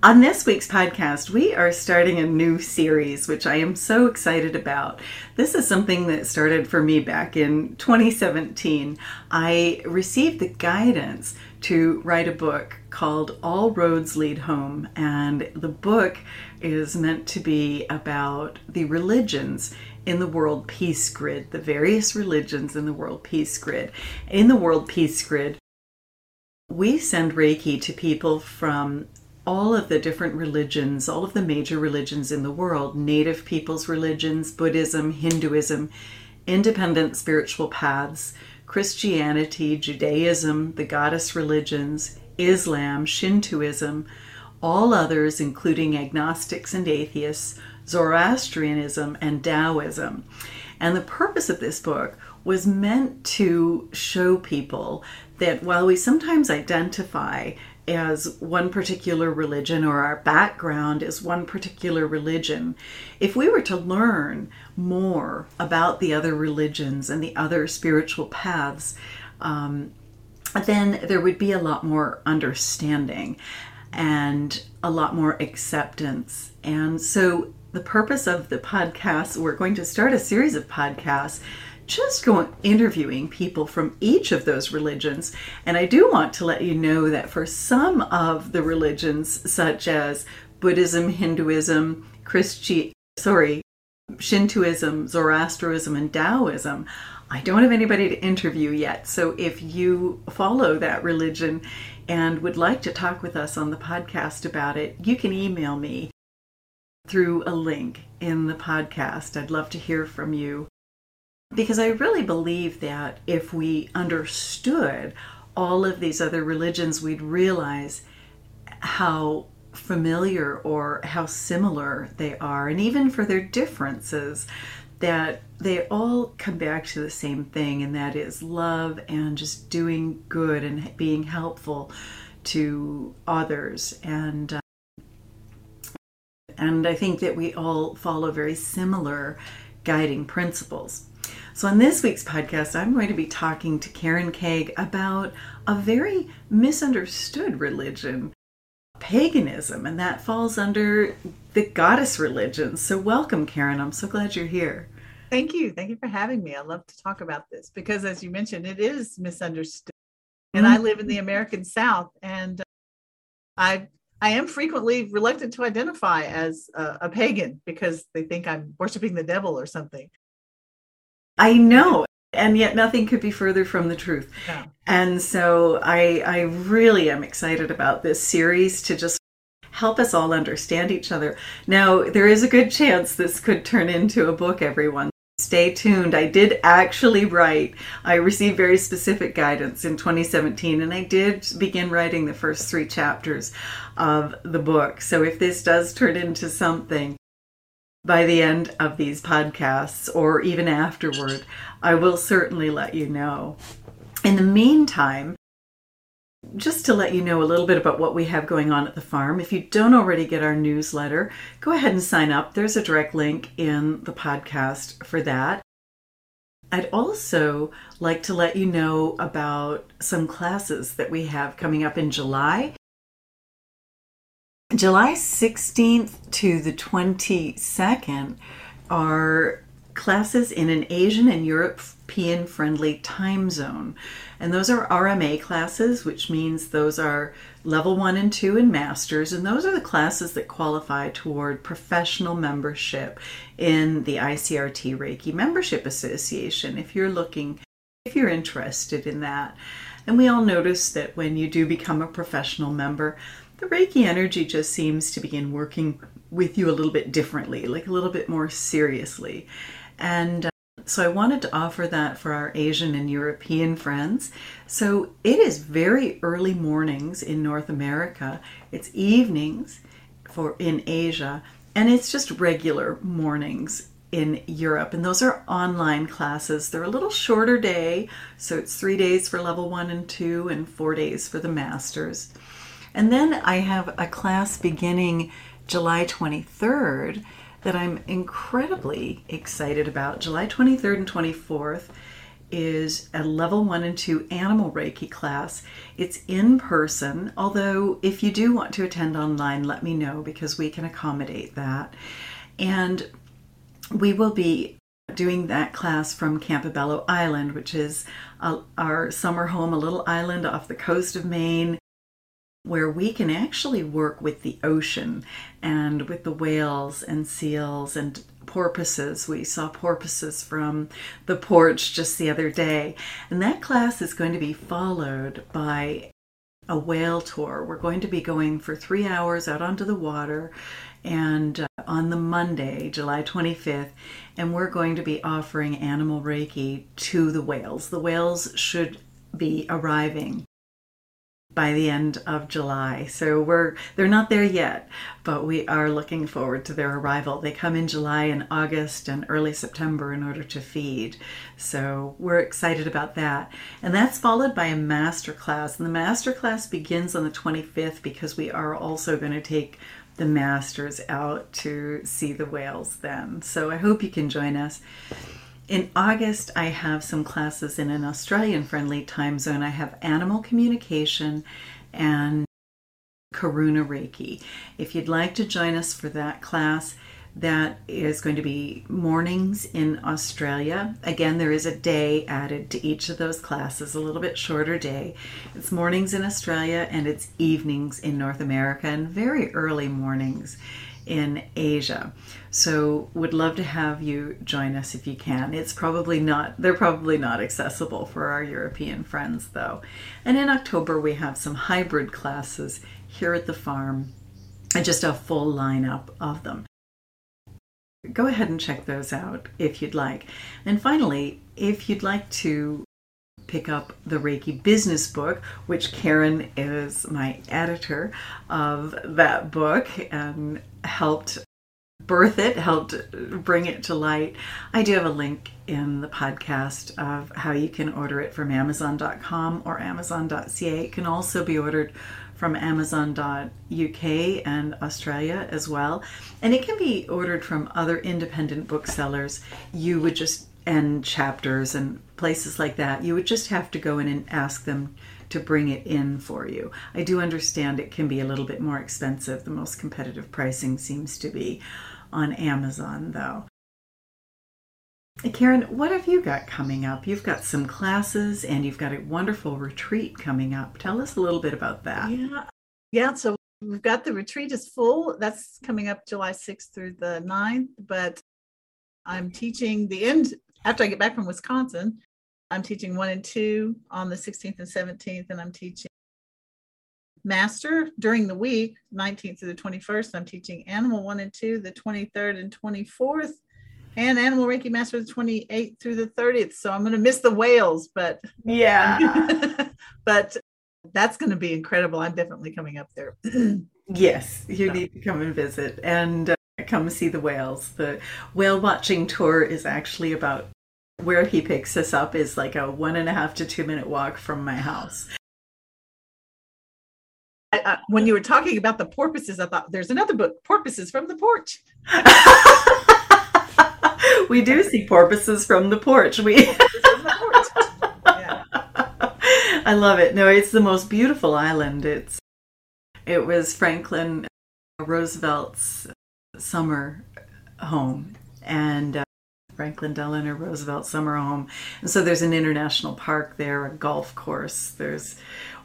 On this week's podcast, we are starting a new series, which I am so excited about. This is something that started for me back in 2017. I received the guidance to write a book called All Roads Lead Home, and the book is meant to be about the religions in the World Peace Grid, the various religions in the World Peace Grid. In the World Peace Grid, we send Reiki to people from all of the different religions, all of the major religions in the world native peoples' religions, Buddhism, Hinduism, independent spiritual paths, Christianity, Judaism, the goddess religions, Islam, Shintoism, all others, including agnostics and atheists, Zoroastrianism, and Taoism. And the purpose of this book was meant to show people that while we sometimes identify as one particular religion or our background is one particular religion, if we were to learn more about the other religions and the other spiritual paths, um, then there would be a lot more understanding and a lot more acceptance. And so, the purpose of the podcast, we're going to start a series of podcasts just going interviewing people from each of those religions. And I do want to let you know that for some of the religions, such as Buddhism, Hinduism, Christi sorry, Shintoism, Zoroastrianism, and Taoism, I don't have anybody to interview yet. So if you follow that religion and would like to talk with us on the podcast about it, you can email me through a link in the podcast. I'd love to hear from you. Because I really believe that if we understood all of these other religions, we'd realize how familiar or how similar they are, and even for their differences, that they all come back to the same thing, and that is love and just doing good and being helpful to others. And uh, and I think that we all follow very similar guiding principles. So, on this week's podcast, I'm going to be talking to Karen Kaag about a very misunderstood religion, paganism, and that falls under the goddess religion. So, welcome, Karen. I'm so glad you're here. Thank you. Thank you for having me. I love to talk about this because, as you mentioned, it is misunderstood. And mm-hmm. I live in the American South, and uh, I I am frequently reluctant to identify as a, a, pagan because they think I'm worshiping the devil or something. I know. And yet nothing could be further from the truth. Yeah. And so I I really am excited about this series to just help us all understand each other. Now, there is a good chance this could turn into a book, everyone. Stay tuned. I did actually write, I received very specific guidance in 2017, and I did begin writing the first three chapters of the book. So if this does turn into something, by the end of these podcasts or even afterward, I will certainly let you know. In the meantime, just to let you know a little bit about what we have going on at the farm, if you don't already get our newsletter, go ahead and sign up. There's a direct link in the podcast for that. I'd also like to let you know about some classes that we have coming up in July. July 16th to the 22nd are classes in an Asian and European friendly time zone. And those are RMA classes, which means those are level one and two in masters. And those are the classes that qualify toward professional membership in the ICRT Reiki Membership Association if you're looking, if you're interested in that. And we all notice that when you do become a professional member, the Reiki energy just seems to begin working with you a little bit differently, like a little bit more seriously. And uh, so I wanted to offer that for our Asian and European friends. So it is very early mornings in North America, it's evenings for in Asia, and it's just regular mornings in Europe. And those are online classes. They're a little shorter day, so it's three days for level one and two, and four days for the masters. And then I have a class beginning July 23rd that I'm incredibly excited about. July 23rd and 24th is a level one and two animal Reiki class. It's in person, although if you do want to attend online, let me know because we can accommodate that. And we will be doing that class from Campobello Island, which is uh, our summer home, a little island off the coast of Maine where we can actually work with the ocean and with the whales and seals and porpoises. We saw porpoises from the porch just the other day. And that class is going to be followed by a whale tour. We're going to be going for three hours out onto the water and uh, on the Monday, July 25th, and we're going to be offering animal Reiki to the whales. The whales should be arriving by the end of July. So we're they're not there yet, but we are looking forward to their arrival. They come in July and August and early September in order to feed. So we're excited about that. And that's followed by a master class. And the master class begins on the 25th because we are also going to take the masters out to see the whales then. So I hope you can join us. In August, I have some classes in an Australian friendly time zone. I have animal communication and Karuna Reiki. If you'd like to join us for that class, that is going to be mornings in Australia. Again, there is a day added to each of those classes, a little bit shorter day. It's mornings in Australia and it's evenings in North America and very early mornings in Asia. So would love to have you join us if you can. It's probably not they're probably not accessible for our European friends though. And in October we have some hybrid classes here at the farm and just a full lineup of them. Go ahead and check those out if you'd like. And finally, if you'd like to pick up the Reiki business book, which Karen is my editor of that book and helped birth it, helped bring it to light. I do have a link in the podcast of how you can order it from Amazon.com or Amazon.ca. It can also be ordered from Amazon.uk and Australia as well. And it can be ordered from other independent booksellers. You would just, and chapters and places like that, you would just have to go in and ask them to bring it in for you. I do understand it can be a little bit more expensive. The most competitive pricing seems to be on Amazon, though. Karen, what have you got coming up? You've got some classes and you've got a wonderful retreat coming up. Tell us a little bit about that. Yeah. Yeah. So we've got the retreat is full. That's coming up July 6th through the 9th. But I'm teaching the end after I get back from Wisconsin. I'm teaching one and two on the 16th and 17th, and I'm teaching master during the week, 19th to the 21st. I'm teaching animal one and two, the 23rd and 24th, and animal Reiki master the 28th through the 30th. So I'm going to miss the whales, but yeah, but that's going to be incredible. I'm definitely coming up there. yes, you so. need to come and visit and uh, come see the whales. The whale watching tour is actually about where he picks us up is like a one and a half to two minute walk from my house. Uh, when you were talking about the porpoises, I thought there's another book, Porpoises from the Porch. we do see porpoises from the porch. We. I love it. No, it's the most beautiful island. It's it was Franklin Roosevelt's summer home, and uh, Franklin Delano Roosevelt summer home. And so there's an international park there, a golf course, there's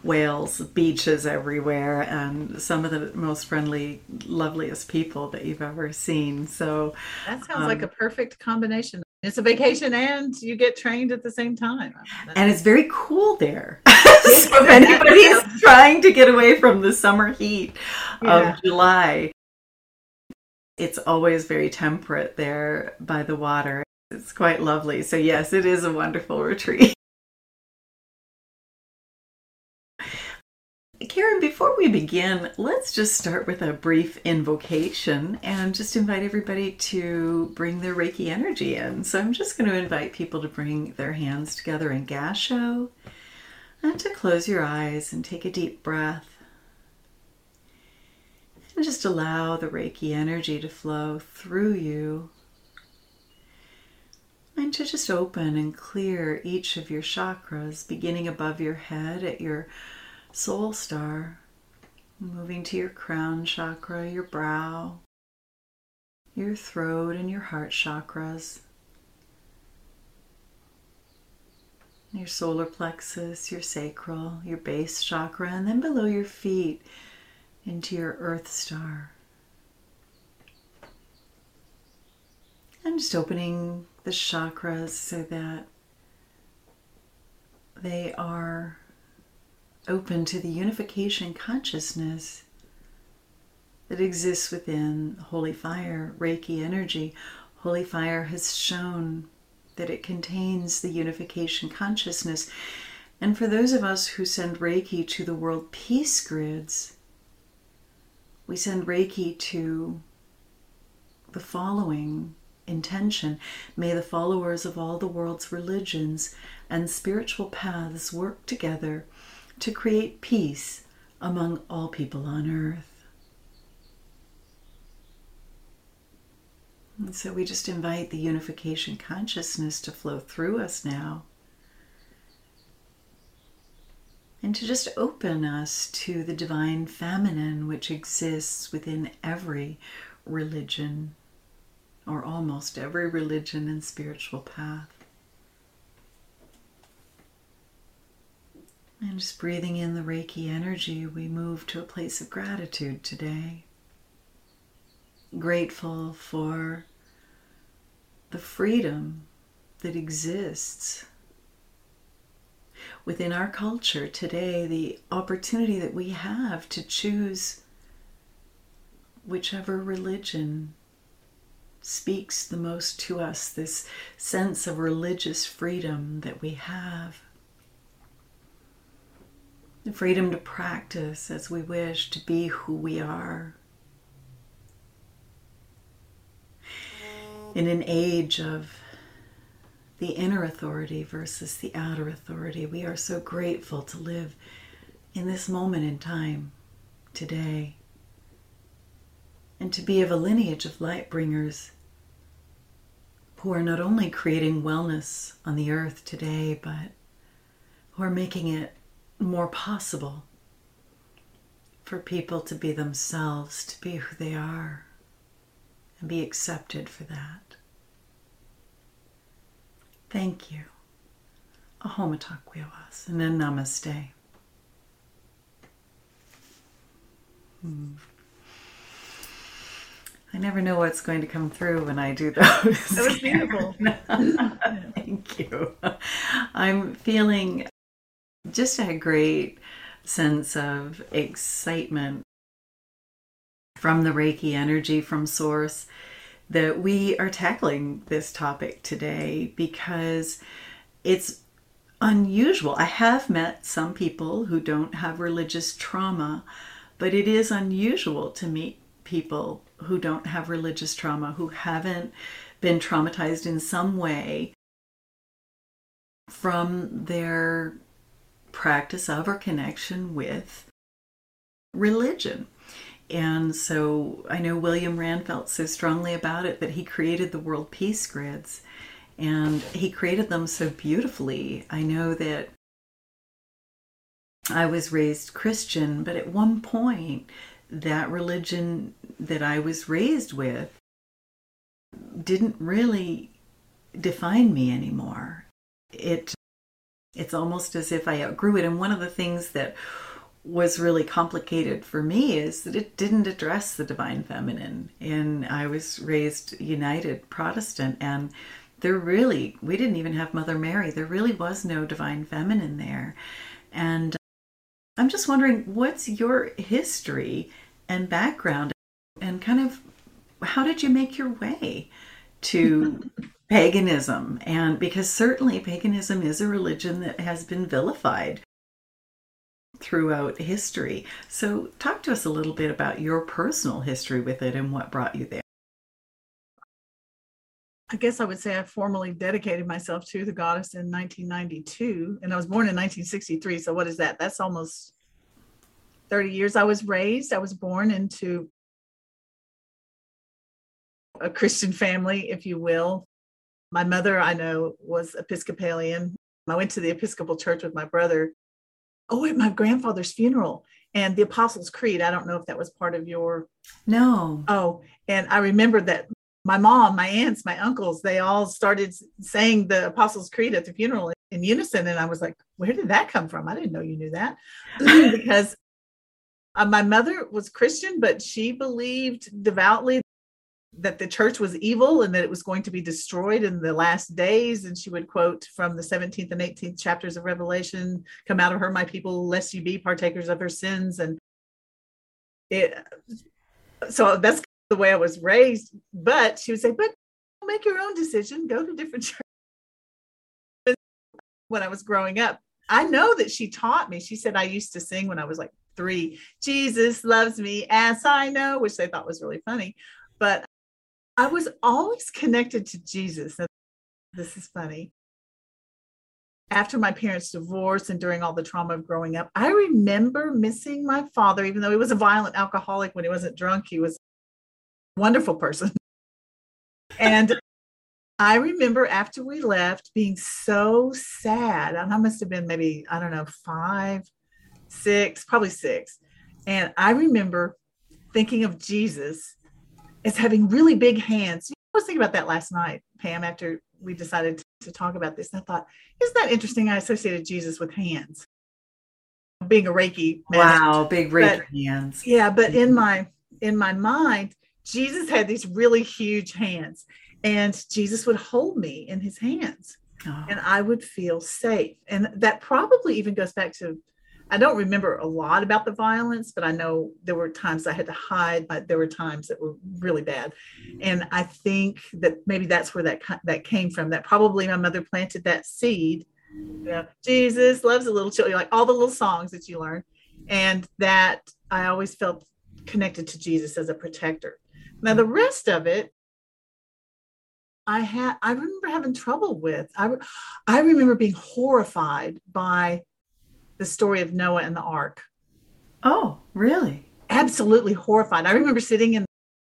whales, beaches everywhere, and some of the most friendly, loveliest people that you've ever seen. So that sounds um, like a perfect combination. It's a vacation and you get trained at the same time. and it's very cool there. so if anybody's trying to get away from the summer heat yeah. of July, it's always very temperate there by the water. It's quite lovely. So, yes, it is a wonderful retreat. Karen, before we begin, let's just start with a brief invocation and just invite everybody to bring their Reiki energy in. So I'm just going to invite people to bring their hands together in Gasho and to close your eyes and take a deep breath. And just allow the Reiki energy to flow through you and to just open and clear each of your chakras, beginning above your head at your soul star, moving to your crown chakra, your brow, your throat, and your heart chakras. Your solar plexus, your sacral, your base chakra, and then below your feet into your earth star. And just opening the chakras so that they are open to the unification consciousness that exists within Holy Fire, Reiki energy. Holy Fire has shown that it contains the unification consciousness. And for those of us who send Reiki to the world peace grids, we send Reiki to the following intention May the followers of all the world's religions and spiritual paths work together to create peace among all people on earth. And so we just invite the unification consciousness to flow through us now and to just open us to the divine feminine which exists within every religion or almost every religion and spiritual path. And just breathing in the Reiki energy, we move to a place of gratitude today. Grateful for the freedom that exists within our culture today, the opportunity that we have to choose whichever religion speaks the most to us, this sense of religious freedom that we have. The freedom to practice as we wish, to be who we are. In an age of the inner authority versus the outer authority, we are so grateful to live in this moment in time today and to be of a lineage of light bringers who are not only creating wellness on the earth today, but who are making it more possible for people to be themselves, to be who they are, and be accepted for that. Thank you. Ahomatakwiwas, and namaste. I never know what's going to come through when I do those. That was beautiful. Thank you. I'm feeling just a great sense of excitement from the Reiki energy from Source that we are tackling this topic today because it's unusual. I have met some people who don't have religious trauma, but it is unusual to meet people who don't have religious trauma, who haven't been traumatized in some way from their practice of or connection with religion. And so I know William Rand felt so strongly about it that he created the World Peace Grids and he created them so beautifully. I know that I was raised Christian, but at one point, that religion that I was raised with didn't really define me anymore. It it's almost as if I outgrew it and one of the things that was really complicated for me is that it didn't address the divine feminine and I was raised united Protestant and there really we didn't even have Mother Mary. There really was no divine feminine there. And I'm just wondering what's your history and background and kind of how did you make your way to paganism and because certainly paganism is a religion that has been vilified throughout history so talk to us a little bit about your personal history with it and what brought you there I guess I would say I formally dedicated myself to the goddess in 1992, and I was born in 1963. So, what is that? That's almost 30 years I was raised. I was born into a Christian family, if you will. My mother, I know, was Episcopalian. I went to the Episcopal Church with my brother. Oh, at my grandfather's funeral and the Apostles' Creed. I don't know if that was part of your. No. Oh, and I remember that my mom, my aunts, my uncles, they all started saying the Apostles' Creed at the funeral in unison. And I was like, where did that come from? I didn't know you knew that. because uh, my mother was Christian, but she believed devoutly that the church was evil and that it was going to be destroyed in the last days. And she would quote from the 17th and 18th chapters of Revelation Come out of her, my people, lest you be partakers of her sins. And it, so that's the way I was raised. But she would say, But make your own decision, go to different churches. When I was growing up, I know that she taught me. She said I used to sing when I was like three Jesus loves me as I know, which they thought was really funny. But I was always connected to Jesus. This is funny. After my parents' divorce and during all the trauma of growing up, I remember missing my father, even though he was a violent alcoholic when he wasn't drunk, he was a wonderful person. and I remember after we left being so sad. And I must have been maybe, I don't know, five, six, probably six. And I remember thinking of Jesus as having really big hands. I was thinking about that last night, Pam, after we decided to talk about this. And I thought, isn't that interesting? I associated Jesus with hands, being a Reiki. Wow, big Reiki but, hands. Yeah, but in my in my mind, Jesus had these really huge hands, and Jesus would hold me in his hands, oh. and I would feel safe. And that probably even goes back to I don't remember a lot about the violence, but I know there were times I had to hide, but there were times that were really bad. Mm-hmm. And I think that maybe that's where that that came from. That probably my mother planted that seed. You know, Jesus loves a little children, like all the little songs that you learn. And that I always felt connected to Jesus as a protector. Now the rest of it, I had I remember having trouble with. I I remember being horrified by the story of Noah and the ark. Oh, really? Absolutely horrified. I remember sitting in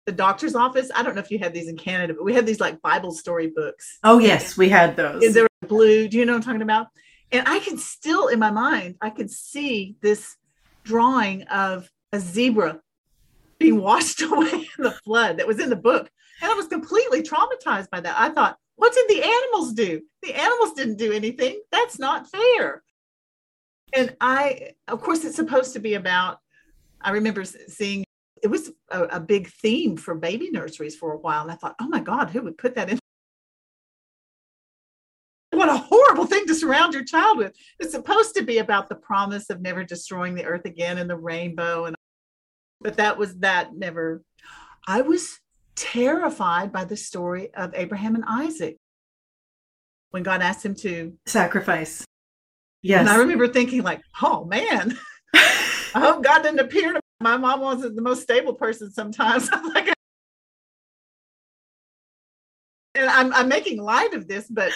the doctor's office. I don't know if you had these in Canada, but we had these like Bible story books. Oh, yes, we had those. They were blue. Do you know what I'm talking about? And I can still, in my mind, I could see this drawing of a zebra being washed away in the flood that was in the book. And I was completely traumatized by that. I thought, what did the animals do? The animals didn't do anything. That's not fair and I, of course, it's supposed to be about. I remember seeing it was a, a, big theme for baby nurseries for a while, and I thought, oh my God, who would put that in? What a horrible thing to surround your child with. It's supposed to be about the promise of never destroying the earth again and the rainbow, and but that was that never. I was terrified by the story of Abraham and Isaac when God asked him to sacrifice Yes. And I remember thinking, like, oh man, I hope God didn't appear to me. My mom wasn't the most stable person sometimes. I'm like, and I'm, I'm making light of this, but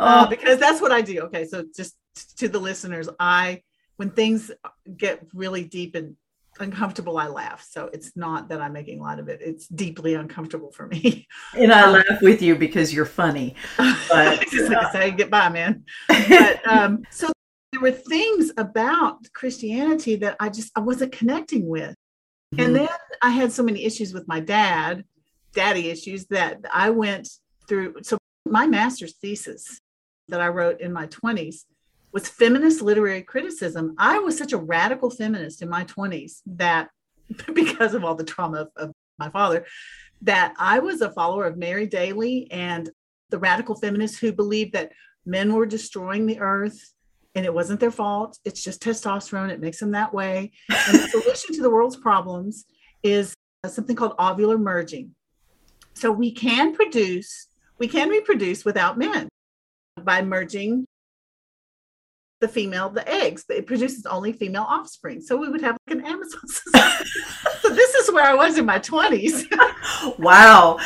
uh, oh. because that's what I do. Okay. So just to the listeners, I, when things get really deep and uncomfortable, I laugh. So it's not that I'm making light of it. It's deeply uncomfortable for me. And I um, laugh with you because you're funny. But just like I say, get by, man. But um, so were things about Christianity that I just I wasn't connecting with. Mm-hmm. And then I had so many issues with my dad, daddy issues that I went through. So my master's thesis that I wrote in my 20s was feminist literary criticism. I was such a radical feminist in my 20s that because of all the trauma of, of my father, that I was a follower of Mary Daly and the radical feminists who believed that men were destroying the earth and it wasn't their fault. It's just testosterone. It makes them that way. And the solution to the world's problems is uh, something called ovular merging. So we can produce, we can reproduce without men by merging the female, the eggs. It produces only female offspring. So we would have like an Amazon society. so this is where I was in my 20s. wow.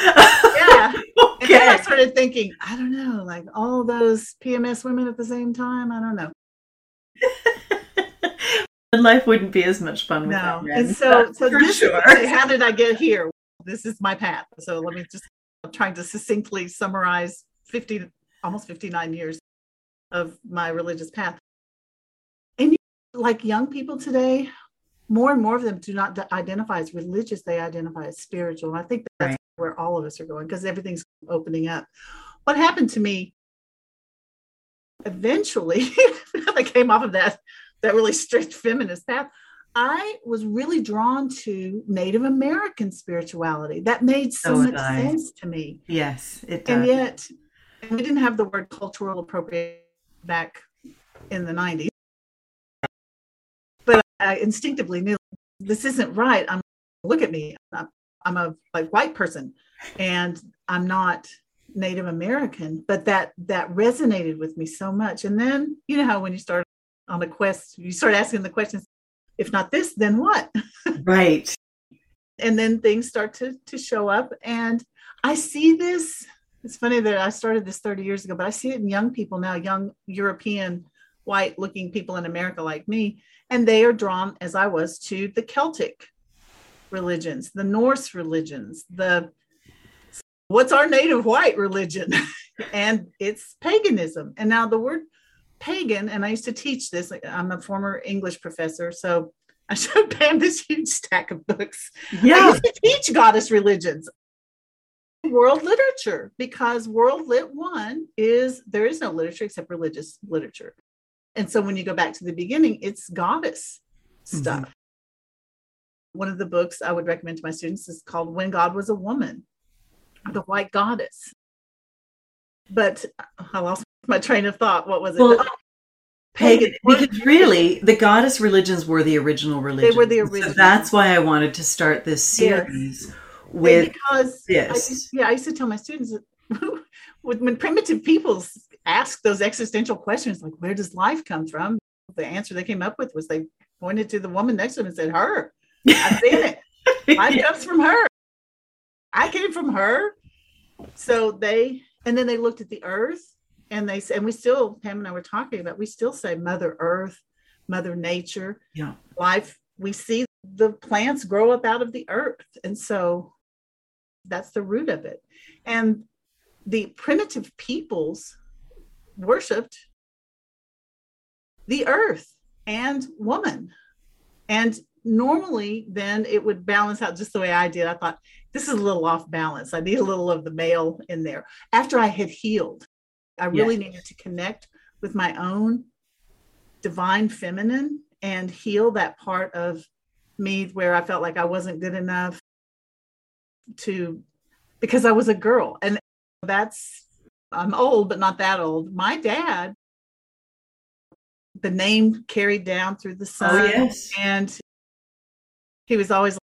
Yeah. Okay. And then I started thinking, I don't know, like all those PMS women at the same time. I don't know. and life wouldn't be as much fun no. And so, so this, sure. how did I get here? This is my path. So let me just, I'm trying to succinctly summarize 50, almost 59 years of my religious path. And you, like young people today, more and more of them do not identify as religious, they identify as spiritual. And I think that's. Where all of us are going because everything's opening up. What happened to me eventually, I came off of that, that really strict feminist path. I was really drawn to Native American spirituality. That made so, so much I. sense to me. Yes, it does. And yet, we didn't have the word cultural appropriation back in the 90s. But I instinctively knew this isn't right. I'm look at me. I'm, I'm a like white person and I'm not Native American, but that that resonated with me so much. And then you know how when you start on the quest, you start asking the questions, if not this, then what? Right. and then things start to, to show up. And I see this. It's funny that I started this 30 years ago, but I see it in young people now, young European, white looking people in America like me. And they are drawn, as I was, to the Celtic religions, the Norse religions, the what's our native white religion? and it's paganism. And now the word pagan, and I used to teach this. I'm a former English professor, so I showed Pam this huge stack of books. Yeah, I used to teach goddess religions, world literature, because World Lit One is there is no literature except religious literature, and so when you go back to the beginning, it's goddess mm-hmm. stuff. Mm-hmm. One of the books I would recommend to my students is called "When God Was a Woman," the White Goddess. But I lost my train of thought. What was it? Well, pagan. Because really, the goddess religions were the original religion. They were the original. So that's why I wanted to start this series yes. with because this. I, yeah, I used to tell my students that when primitive peoples ask those existential questions, like where does life come from? The answer they came up with was they pointed to the woman next to them and said, "Her." I've seen it. Life yeah. comes from her. I came from her. So they, and then they looked at the earth and they said, and we still, Pam and I were talking about, we still say Mother Earth, Mother Nature, yeah, life. We see the plants grow up out of the earth, and so that's the root of it. And the primitive peoples worshipped the earth and woman, and normally then it would balance out just the way I did. I thought this is a little off balance. I need a little of the male in there. After I had healed I really yes. needed to connect with my own divine feminine and heal that part of me where I felt like I wasn't good enough to because I was a girl. And that's I'm old, but not that old. My dad, the name carried down through the son. Oh, yes. And he was always like,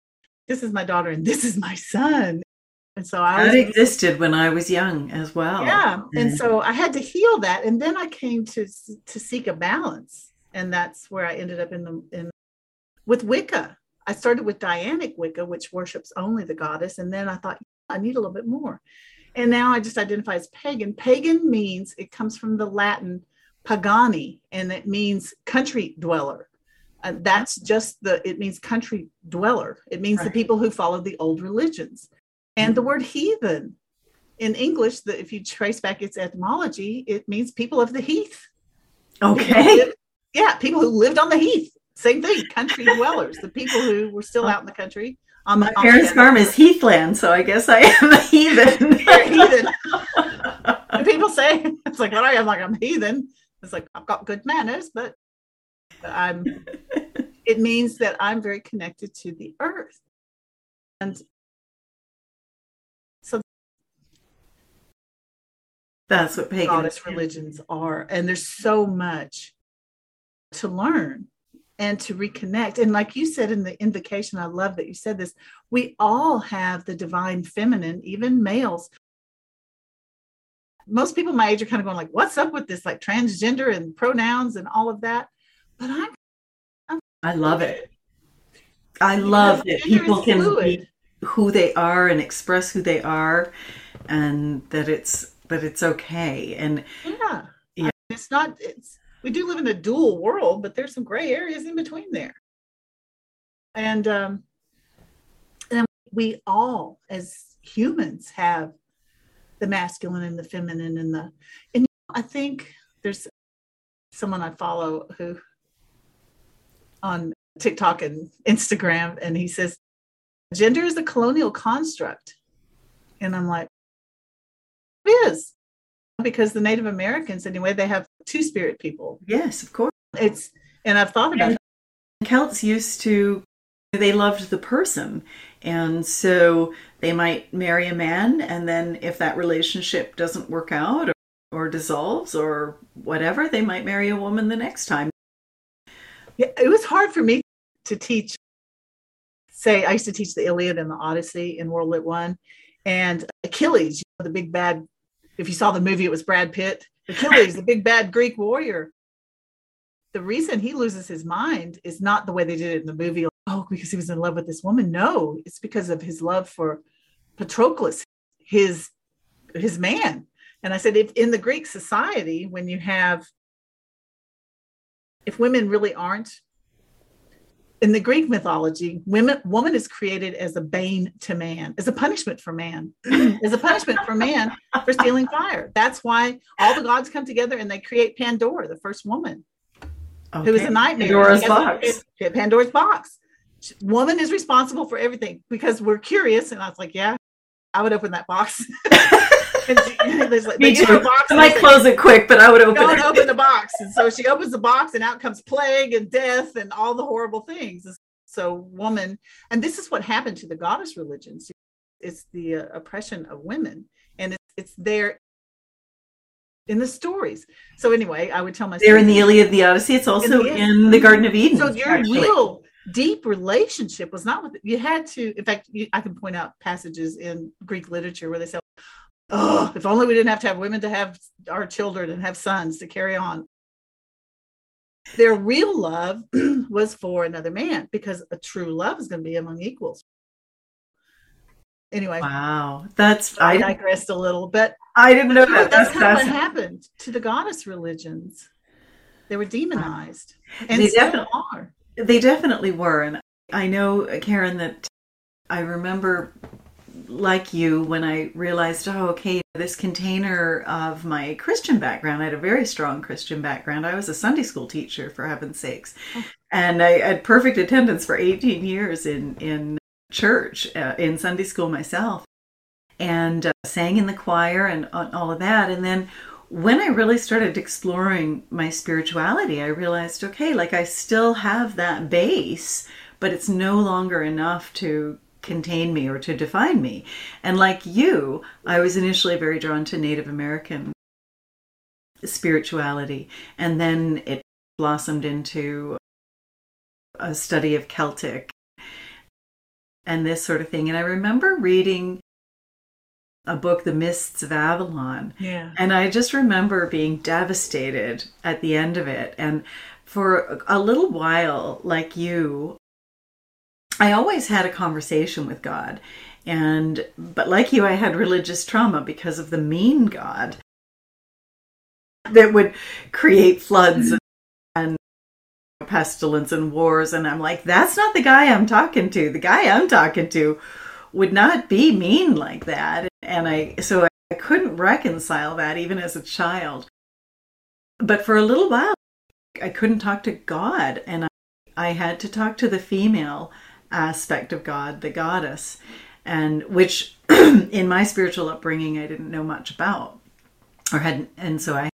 This is my daughter and this is my son. And so I that existed when I was young as well. Yeah. And so I had to heal that. And then I came to to seek a balance. And that's where I ended up in the in with Wicca. I started with Dianic Wicca, which worships only the goddess. And then I thought, I need a little bit more. And now I just identify as pagan. Pagan means it comes from the Latin pagani, and it means country dweller. Uh, that's just the, it means country dweller. It means right. the people who follow the old religions. And the word heathen in English, that if you trace back its etymology, it means people of the heath. Okay. Lived, yeah, people who lived on the heath. Same thing, country dwellers, the people who were still out in the country. On My on parents' farm is heathland, so I guess I am a heathen. heathen. people say, it's like, what are you? I'm like, I'm heathen. It's like, I've got good manners, but I'm, it means that I'm very connected to the earth. And so That's what pagan goddess religions are. And there's so much to learn and to reconnect. And like you said in the invocation, I love that you said this. We all have the divine feminine, even males. Most people my age are kind of going like, "What's up with this like transgender and pronouns and all of that?" But I'm, I'm i love it. I love that people can be who they are and express who they are, and that it's but it's okay. And yeah, yeah, it's not. It's we do live in a dual world, but there's some gray areas in between there. And um, and we all, as humans, have the masculine and the feminine and the and I think there's someone I follow who on TikTok and Instagram, and he says gender is a colonial construct, and I'm like, it is because the Native Americans anyway they have two spirit people. Yes, of course. It's and I've thought about and Celts used to they loved the person and so they might marry a man and then if that relationship doesn't work out or, or dissolves or whatever they might marry a woman the next time yeah, it was hard for me to teach. Say i used to teach the iliad and the odyssey in world lit one and achilles you know, the big bad if you saw the movie it was brad pitt. Achilles the big bad greek warrior. The reason he loses his mind is not the way they did it in the movie oh because he was in love with this woman. No it's because of his love for patroclus his his man. And i said if in the greek society when you have if women really aren't in the Greek mythology, women woman is created as a bane to man, as a punishment for man, as a punishment for man for stealing fire. That's why all the gods come together and they create Pandora, the first woman, okay. who is a nightmare. Pandora's box. Pandora's box. Woman is responsible for everything because we're curious. And I was like, yeah, I would open that box. like, Me too. I might close it quick, but I would open Don't it. open the box. And so she opens the box, and out comes plague and death and all the horrible things. So, woman, and this is what happened to the goddess religions. It's the uh, oppression of women, and it's it's there in the stories. So anyway, I would tell my they're in the Iliad, the Odyssey. It's also in the, in the Garden of Eden. So your actually. real deep relationship was not with you had to. In fact, you, I can point out passages in Greek literature where they say, oh, if only we didn't have to have women to have our children and have sons to carry on. Their real love was for another man because a true love is going to be among equals. Anyway, wow, that's I, I digressed a little, but I didn't know that. That's, that's kind of what happened to the goddess religions. They were demonized, and they definitely are. They definitely were, and I know, Karen, that I remember like you when I realized, oh, okay, this container of my Christian background, I had a very strong Christian background. I was a Sunday school teacher, for heaven's sakes. And I had perfect attendance for 18 years in, in church, uh, in Sunday school myself, and uh, sang in the choir and uh, all of that. And then when I really started exploring my spirituality, I realized, okay, like I still have that base, but it's no longer enough to contain me or to define me. And like you, I was initially very drawn to Native American spirituality, and then it blossomed into a study of Celtic and this sort of thing. And I remember reading a book, The Mists of Avalon. Yeah. And I just remember being devastated at the end of it. And for a little while, like you, I always had a conversation with God. And but like you I had religious trauma because of the mean God that would create floods hmm. and pestilence and wars and I'm like that's not the guy I'm talking to. The guy I'm talking to would not be mean like that. And I so I couldn't reconcile that even as a child. But for a little while I couldn't talk to God and I, I had to talk to the female aspect of God, the goddess, and which in my spiritual upbringing I didn't know much about or hadn't, and so I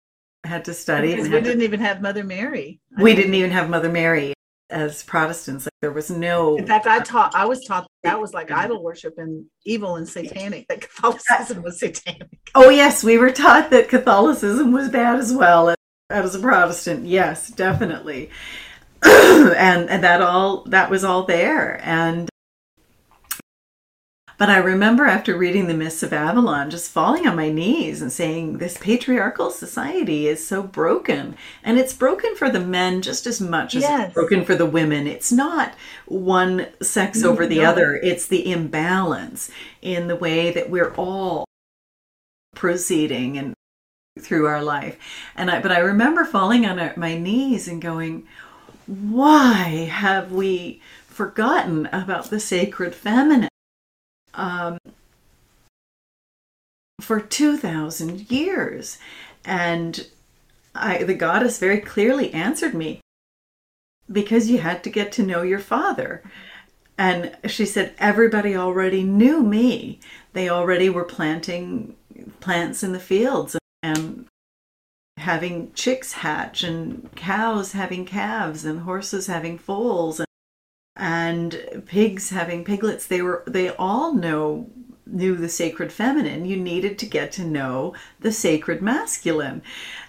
had to study. Because we didn't to, even have Mother Mary. We didn't even have Mother Mary as Protestants. Like, there was no. In fact, I taught. I was taught that was like idol worship and evil and satanic. That Catholicism was satanic. Oh yes, we were taught that Catholicism was bad as well. As a Protestant, yes, definitely. and and that all that was all there and but I remember after reading The Mists of Avalon just falling on my knees and saying, This patriarchal society is so broken. And it's broken for the men just as much as yes. it's broken for the women. It's not one sex over the no. other, it's the imbalance in the way that we're all proceeding and through our life. And I, but I remember falling on uh, my knees and going, why have we forgotten about the sacred feminine? Um, for 2,000 years. And I, the goddess very clearly answered me because you had to get to know your father. And she said, everybody already knew me. They already were planting plants in the fields and having chicks hatch and cows having calves and horses having foals and, and pigs having piglets. They were they all know knew the sacred feminine. You needed to get to know the sacred masculine.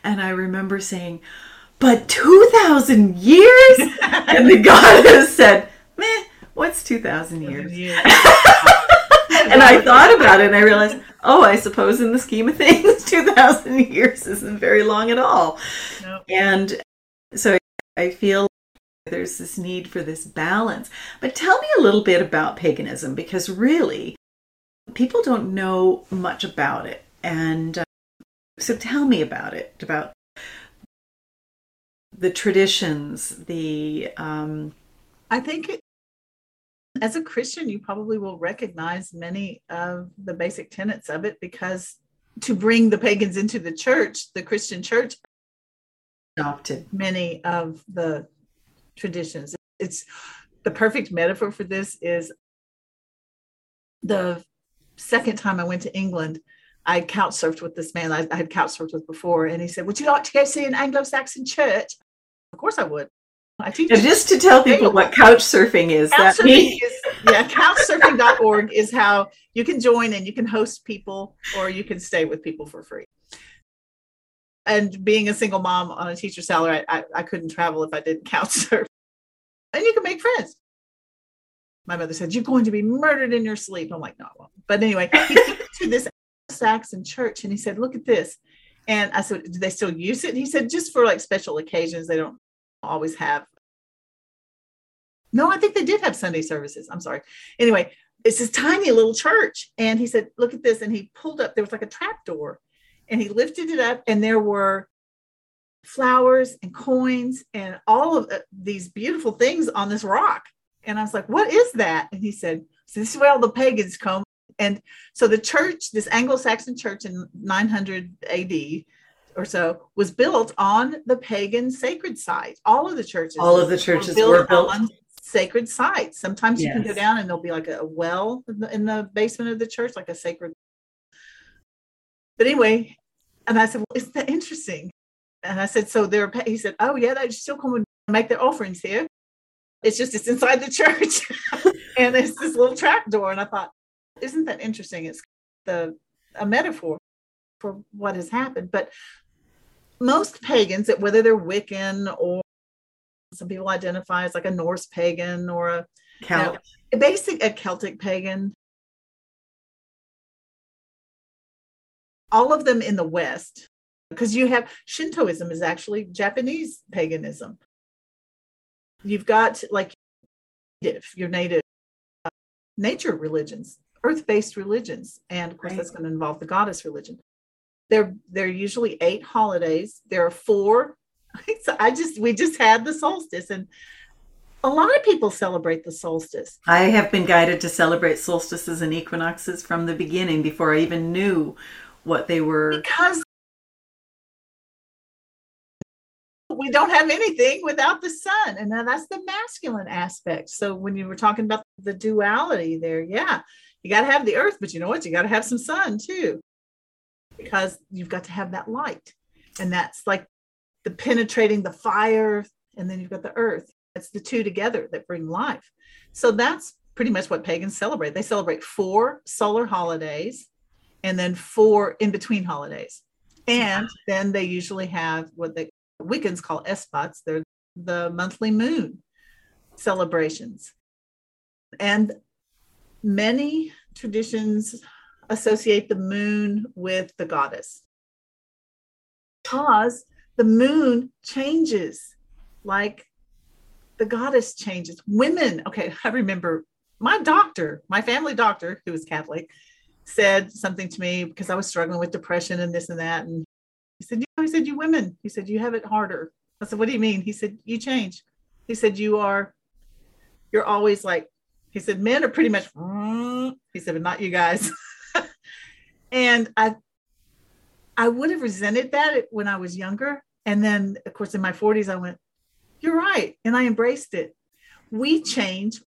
And I remember saying, but 2,000 years? and the goddess said, meh, what's 2,000 years? and I thought about it and I realized, oh, I suppose in the scheme of things, 2,000 years isn't very long at all. Nope. And so I feel there's this need for this balance. But tell me a little bit about paganism because really, people don't know much about it. And uh, so tell me about it, about the traditions, the. Um, I think it, as a Christian, you probably will recognize many of the basic tenets of it because to bring the pagans into the church, the Christian church adopted many of the traditions. It's the perfect metaphor for this is the second time I went to England, I couch surfed with this man I, I had couch surfed with before, and he said, "Would you like to go see an Anglo-Saxon church?" Of course, I would. I teach. And just to tell people what couch surfing is, couch that surfing is yeah, couchsurfing.org is how you can join and you can host people or you can stay with people for free. And being a single mom on a teacher salary, I, I, I couldn't travel if I didn't couch surf. And you can make friends. My mother said, You're going to be murdered in your sleep. I'm like, No, I won't. But anyway, he took to this Saxon church and he said, Look at this. And I said, Do they still use it? And he said, Just for like special occasions. They don't always have. No, I think they did have Sunday services. I'm sorry. Anyway, it's this tiny little church. And he said, Look at this. And he pulled up, there was like a trap door and he lifted it up, and there were flowers and coins and all of uh, these beautiful things on this rock. And I was like, What is that? And he said, so This is where all the pagans come. And so the church, this Anglo Saxon church in 900 AD, or so was built on the pagan sacred site. All of the churches, all of the churches were built, were built. on sacred sites. Sometimes yes. you can go down and there'll be like a well in the, in the, basement of the church, like a sacred. But anyway, and I said, "Well, isn't that interesting?" And I said, "So there, are He said, "Oh yeah, they still come and make their offerings here. It's just it's inside the church, and it's this little trap door." And I thought, "Isn't that interesting?" It's the a metaphor for what has happened, but most pagans, whether they're Wiccan or some people identify as like a Norse pagan or a Celt. You know, basic a Celtic pagan. All of them in the West, because you have Shintoism is actually Japanese paganism. You've got like native, your native uh, nature religions, earth-based religions, and of course right. that's going to involve the goddess religion. There, there are usually eight holidays. There are four. So I just we just had the solstice, and a lot of people celebrate the solstice. I have been guided to celebrate solstices and equinoxes from the beginning before I even knew what they were. Because we don't have anything without the sun. And that's the masculine aspect. So when you were talking about the duality there, yeah, you got to have the earth, but you know what? You got to have some sun too because you've got to have that light. And that's like the penetrating the fire, and then you've got the earth. It's the two together that bring life. So that's pretty much what pagans celebrate. They celebrate four solar holidays and then four in between holidays. And then they usually have what the Wiccans call esbats. They're the monthly moon celebrations. And many traditions associate the moon with the goddess because the moon changes like the goddess changes. Women okay i remember my doctor my family doctor who was catholic said something to me because i was struggling with depression and this and that and he said you know, he said you women he said you have it harder. I said what do you mean? He said you change. He said you are you're always like he said men are pretty much he said but not you guys. And I I would have resented that when I was younger. And then, of course, in my 40s, I went, You're right. And I embraced it. We change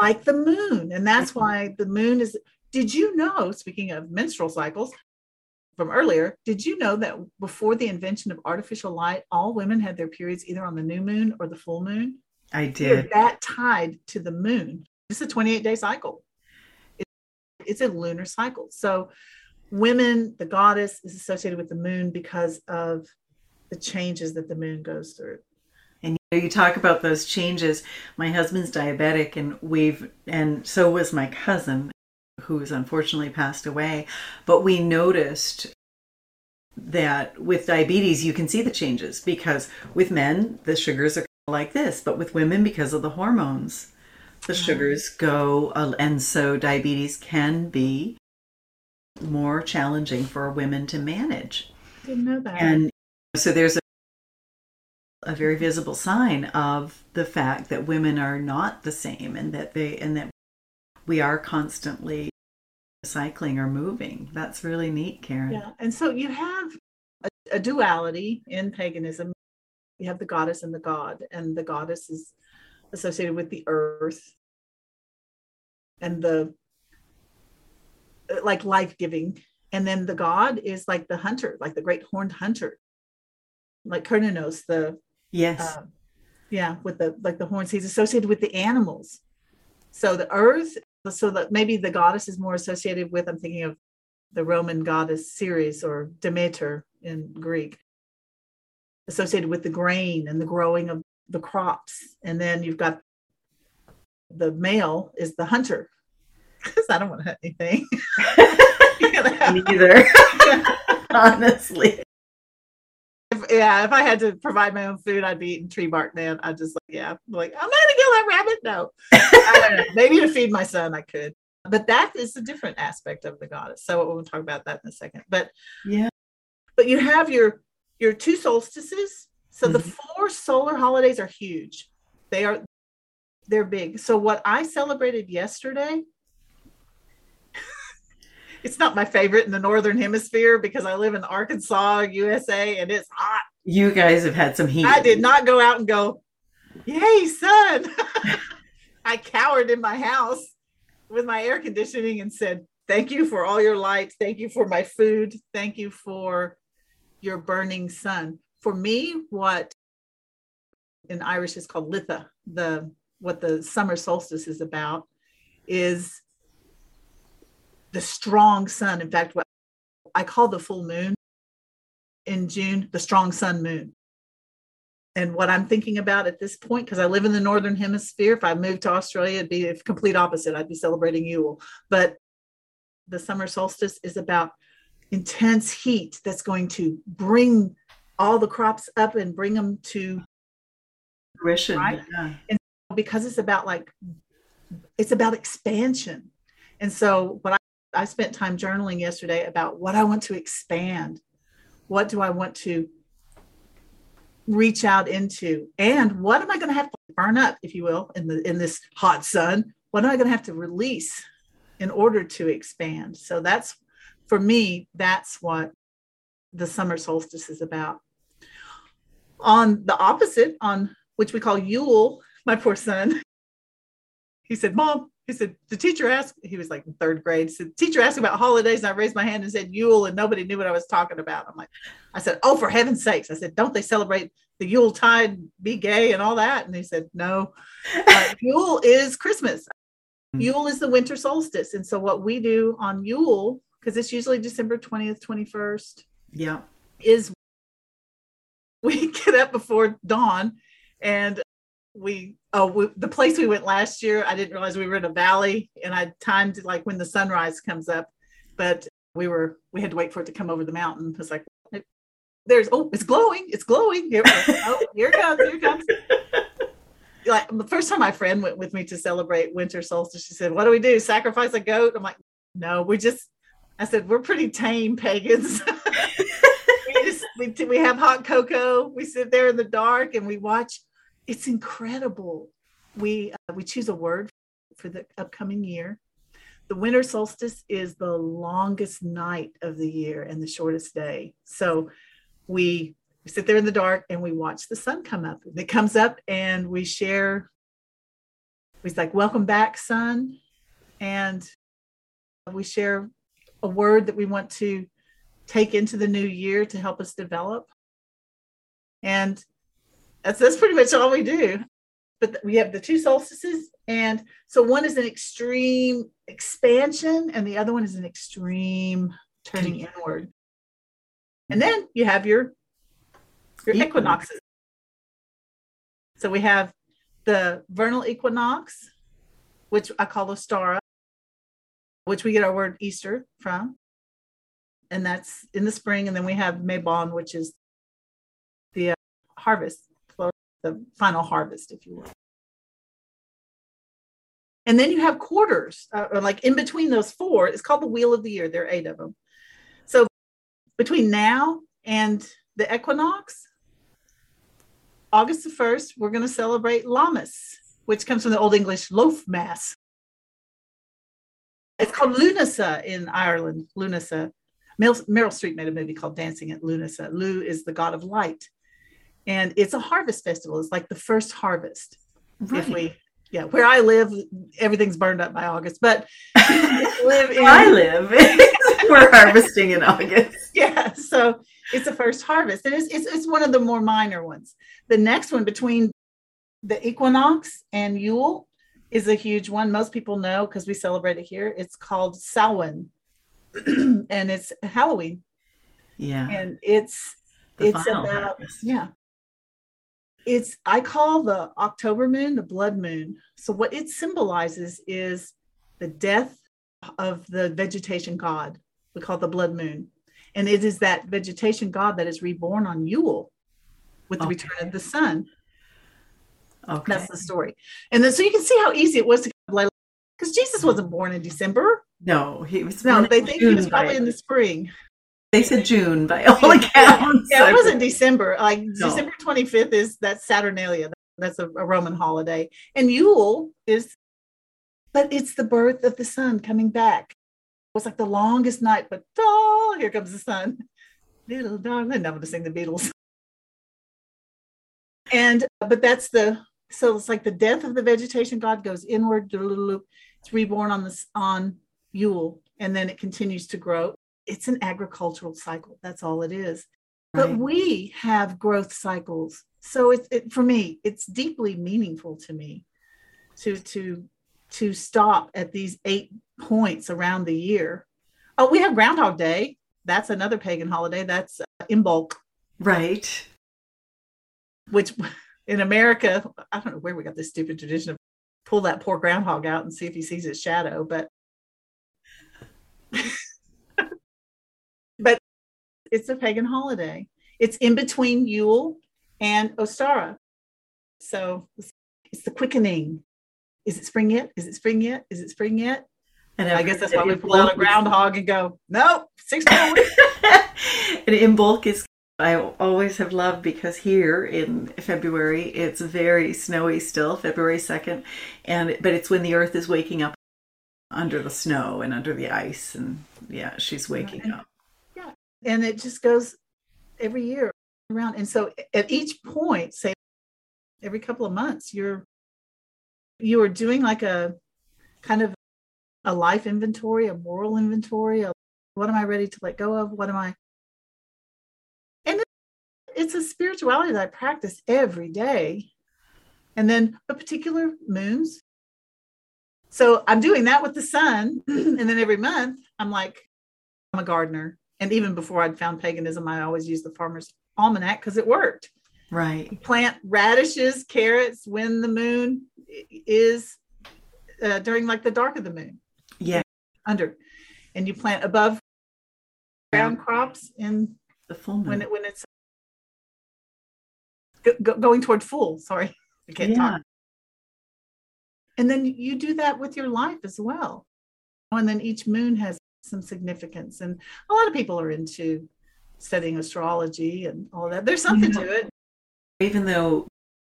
like the moon. And that's mm-hmm. why the moon is. Did you know, speaking of menstrual cycles from earlier, did you know that before the invention of artificial light, all women had their periods either on the new moon or the full moon? I did. that tied to the moon. It's a 28 day cycle. It's a lunar cycle. So women, the goddess is associated with the moon because of the changes that the moon goes through. And you talk about those changes. My husband's diabetic, and we've, and so was my cousin, who has unfortunately passed away. But we noticed that with diabetes, you can see the changes because with men, the sugars are like this, but with women, because of the hormones, the sugars go, uh, and so diabetes can be more challenging for women to manage. Didn't know that. And so there's a, a very visible sign of the fact that women are not the same and that they and that we are constantly cycling or moving. That's really neat, Karen. Yeah. And so you have a, a duality in paganism. You have the goddess and the god, and the goddess is associated with the earth and the like life giving. And then the god is like the hunter, like the great horned hunter, like Cernunnos, the yes, uh, yeah, with the like the horns. He's associated with the animals. So the earth, so that maybe the goddess is more associated with. I'm thinking of the Roman goddess Ceres or Demeter in Greek, associated with the grain and the growing of the crops. And then you've got the male is the hunter because I don't want to hurt anything. Neither, honestly. If, yeah, if I had to provide my own food, I'd be eating tree bark. Man, I just like, yeah, I'm like I'm not gonna kill that rabbit. No, I don't know. Maybe to feed my son, I could. But that is a different aspect of the goddess. So we'll talk about that in a second. But yeah, but you have your your two solstices. So mm-hmm. the four solar holidays are huge. They are they're big. So what I celebrated yesterday it's not my favorite in the northern hemisphere because I live in Arkansas, USA, and it's hot. You guys have had some heat. I did not go out and go, "Yay, sun!" I cowered in my house with my air conditioning and said, "Thank you for all your lights. Thank you for my food. Thank you for your burning sun." For me, what in Irish is called litha, the what the summer solstice is about, is the strong sun. In fact, what I call the full moon in June, the strong sun moon. And what I'm thinking about at this point, because I live in the northern hemisphere, if I moved to Australia, it'd be a complete opposite. I'd be celebrating Yule. But the summer solstice is about intense heat that's going to bring all the crops up and bring them to fruition. Right? Yeah. And because it's about like it's about expansion. And so what I I spent time journaling yesterday about what I want to expand. What do I want to reach out into? And what am I going to have to burn up, if you will, in the in this hot sun? What am I going to have to release in order to expand? So that's for me, that's what the summer solstice is about. On the opposite, on which we call Yule, my poor son, he said, Mom, he said, the teacher asked, he was like in third grade, said, the teacher asked about holidays. And I raised my hand and said Yule, and nobody knew what I was talking about. I'm like, I said, oh, for heaven's sakes. I said, don't they celebrate the Yule tide, be gay and all that? And he said, no. Uh, Yule is Christmas. Hmm. Yule is the winter solstice. And so what we do on Yule, because it's usually December 20th, 21st. Yeah. Is we get up before dawn and we oh we, the place we went last year i didn't realize we were in a valley and i timed like when the sunrise comes up but we were we had to wait for it to come over the mountain. It's like there's oh it's glowing it's glowing. Here oh here it comes here it comes. Like the first time my friend went with me to celebrate winter solstice she said what do we do? Sacrifice a goat? I'm like no we just i said we're pretty tame pagans. We just we, we have hot cocoa we sit there in the dark and we watch it's incredible. We uh, we choose a word for the upcoming year. the winter solstice is the longest night of the year and the shortest day. So we sit there in the dark and we watch the sun come up. It comes up and we share. He's like, Welcome back, sun. And we share a word that we want to take into the new year to help us develop. And that's, that's pretty much all we do. But we have the two solstices. And so one is an extreme expansion, and the other one is an extreme turning inward. And then you have your, your equinoxes. So we have the vernal equinox, which I call Ostara, which we get our word Easter from. And that's in the spring. And then we have Mabon, which is the uh, harvest, the final harvest, if you will. And then you have quarters, uh, like in between those four. It's called the Wheel of the Year. There are eight of them. So between now and the equinox, August the 1st, we're going to celebrate Lammas, which comes from the Old English loaf mass. It's called Lunasa in Ireland. Lunasa. Meryl, Meryl Streep made a movie called Dancing at Lughnasa. Lugh is the god of light. And it's a harvest festival. It's like the first harvest. Right. If we yeah, where I live, everything's burned up by August. But live in, I live, we're harvesting in August. Yeah, so it's the first harvest, and it's, it's it's one of the more minor ones. The next one between the equinox and Yule is a huge one. Most people know because we celebrate it here. It's called Samhain, and it's Halloween. Yeah, and it's the it's about harvest. yeah it's i call the october moon the blood moon. So what it symbolizes is the death of the vegetation god. We call it the blood moon. And it is that vegetation god that is reborn on yule with the okay. return of the sun. Okay. That's the story. And then so you can see how easy it was to because jesus wasn't born in december. No he was no they think he was probably in the spring they said June by all accounts. Yeah, it wasn't December. Like no. December 25th is that Saturnalia. That's a, a Roman holiday. And Yule is, but it's the birth of the sun coming back. It was like the longest night, but oh, here comes the sun. Little darling. I'm going to sing the Beatles. And, but that's the, so it's like the death of the vegetation god goes inward, it's reborn on this, on Yule, and then it continues to grow it's an agricultural cycle. That's all it is. Right. But we have growth cycles. So it's it, for me, it's deeply meaningful to me to to to stop at these eight points around the year. Oh, we have Groundhog Day. That's another pagan holiday. That's uh, Imbolc. Right. Which in America, I don't know where we got this stupid tradition of pull that poor groundhog out and see if he sees his shadow, but but it's a pagan holiday. It's in between Yule and Ostara. So it's the quickening. Is it spring yet? Is it spring yet? Is it spring yet? And I guess that's why we pull out a groundhog and go, nope, six more weeks. and Imbolc is I always have loved because here in February it's very snowy still, February 2nd, and but it's when the earth is waking up under the snow and under the ice and yeah, she's waking and, up and it just goes every year around. And so at each point, say every couple of months, you're you are doing like a kind of a life inventory, a moral inventory of what am I ready to let go of? What am I? And it's a spirituality that I practice every day. And then a particular moons. So I'm doing that with the sun. and then every month, I'm like, I'm a gardener and even before I'd found paganism, I always used the farmer's almanac because it worked. Right. Plant radishes, carrots when the moon is uh, during like the dark of the moon. Yeah. Under, and you plant above ground crops in the full moon when it when it's go, going toward full. Sorry, I can't yeah. talk. And then you do that with your life as well. And then each moon has some significance. And a lot of people are into studying astrology and all that. There's something to it. Even though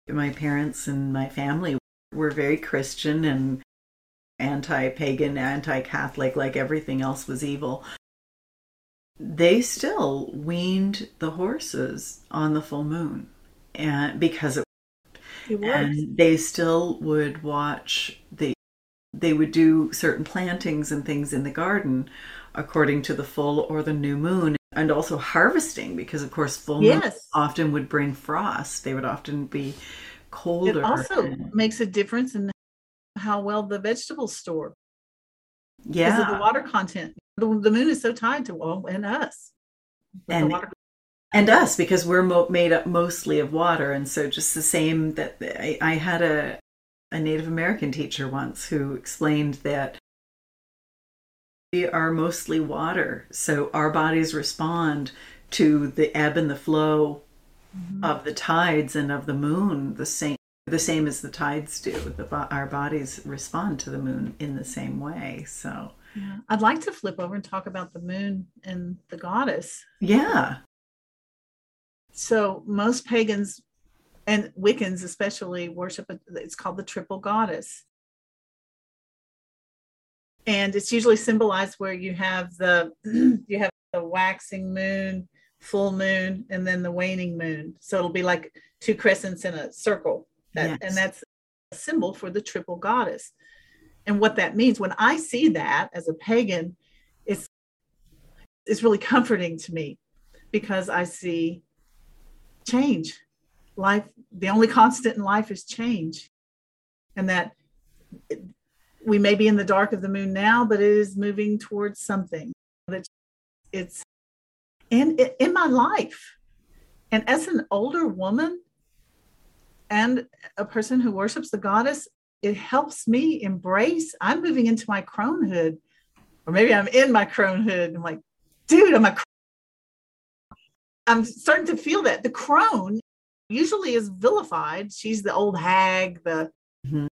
my parents and my family were very Christian and anti pagan, anti Catholic, like everything else was evil, they still weaned the horses on the full moon and because it, It and they still would watch the they would do certain plantings and things in the garden according to the full or the new moon and also harvesting because of course full moon yes. often would bring frost they would often be colder It also and- makes a difference in how well the vegetables store yeah because of the water content. The, the moon is so tied to well and us. And- and us because we're mo- made up mostly of water and so just the same that I, I had a a native american teacher once who explained that we are mostly water so our bodies respond to the ebb and the flow Mhm. of the tides and of the moon the same the same as the tides do the, our bodies respond to the moon in the same way so Yeah. I'd like to flip over and talk about the moon and the goddess. yeah So most pagans and Wiccans especially worship it's called the triple goddess. And it's usually symbolized where you have the you have the waxing moon, full moon, and then the waning moon. So it'll be like two crescents in a circle. That, Yes. And that's a symbol for the triple goddess. And what that means when I see that as a pagan, it's it's really comforting to me because I see change. Life, the only constant in life is change. And that it- we may be in the dark of the moon now, but it is moving towards something that it's in in my life. And as an older woman and a person who worships the goddess, it helps me embrace. I'm moving into my cronehood, or maybe I'm in my cronehood. I'm like, dude, I'm a I'm starting to feel that the crone usually is vilified. She's the old hag, the Mhm.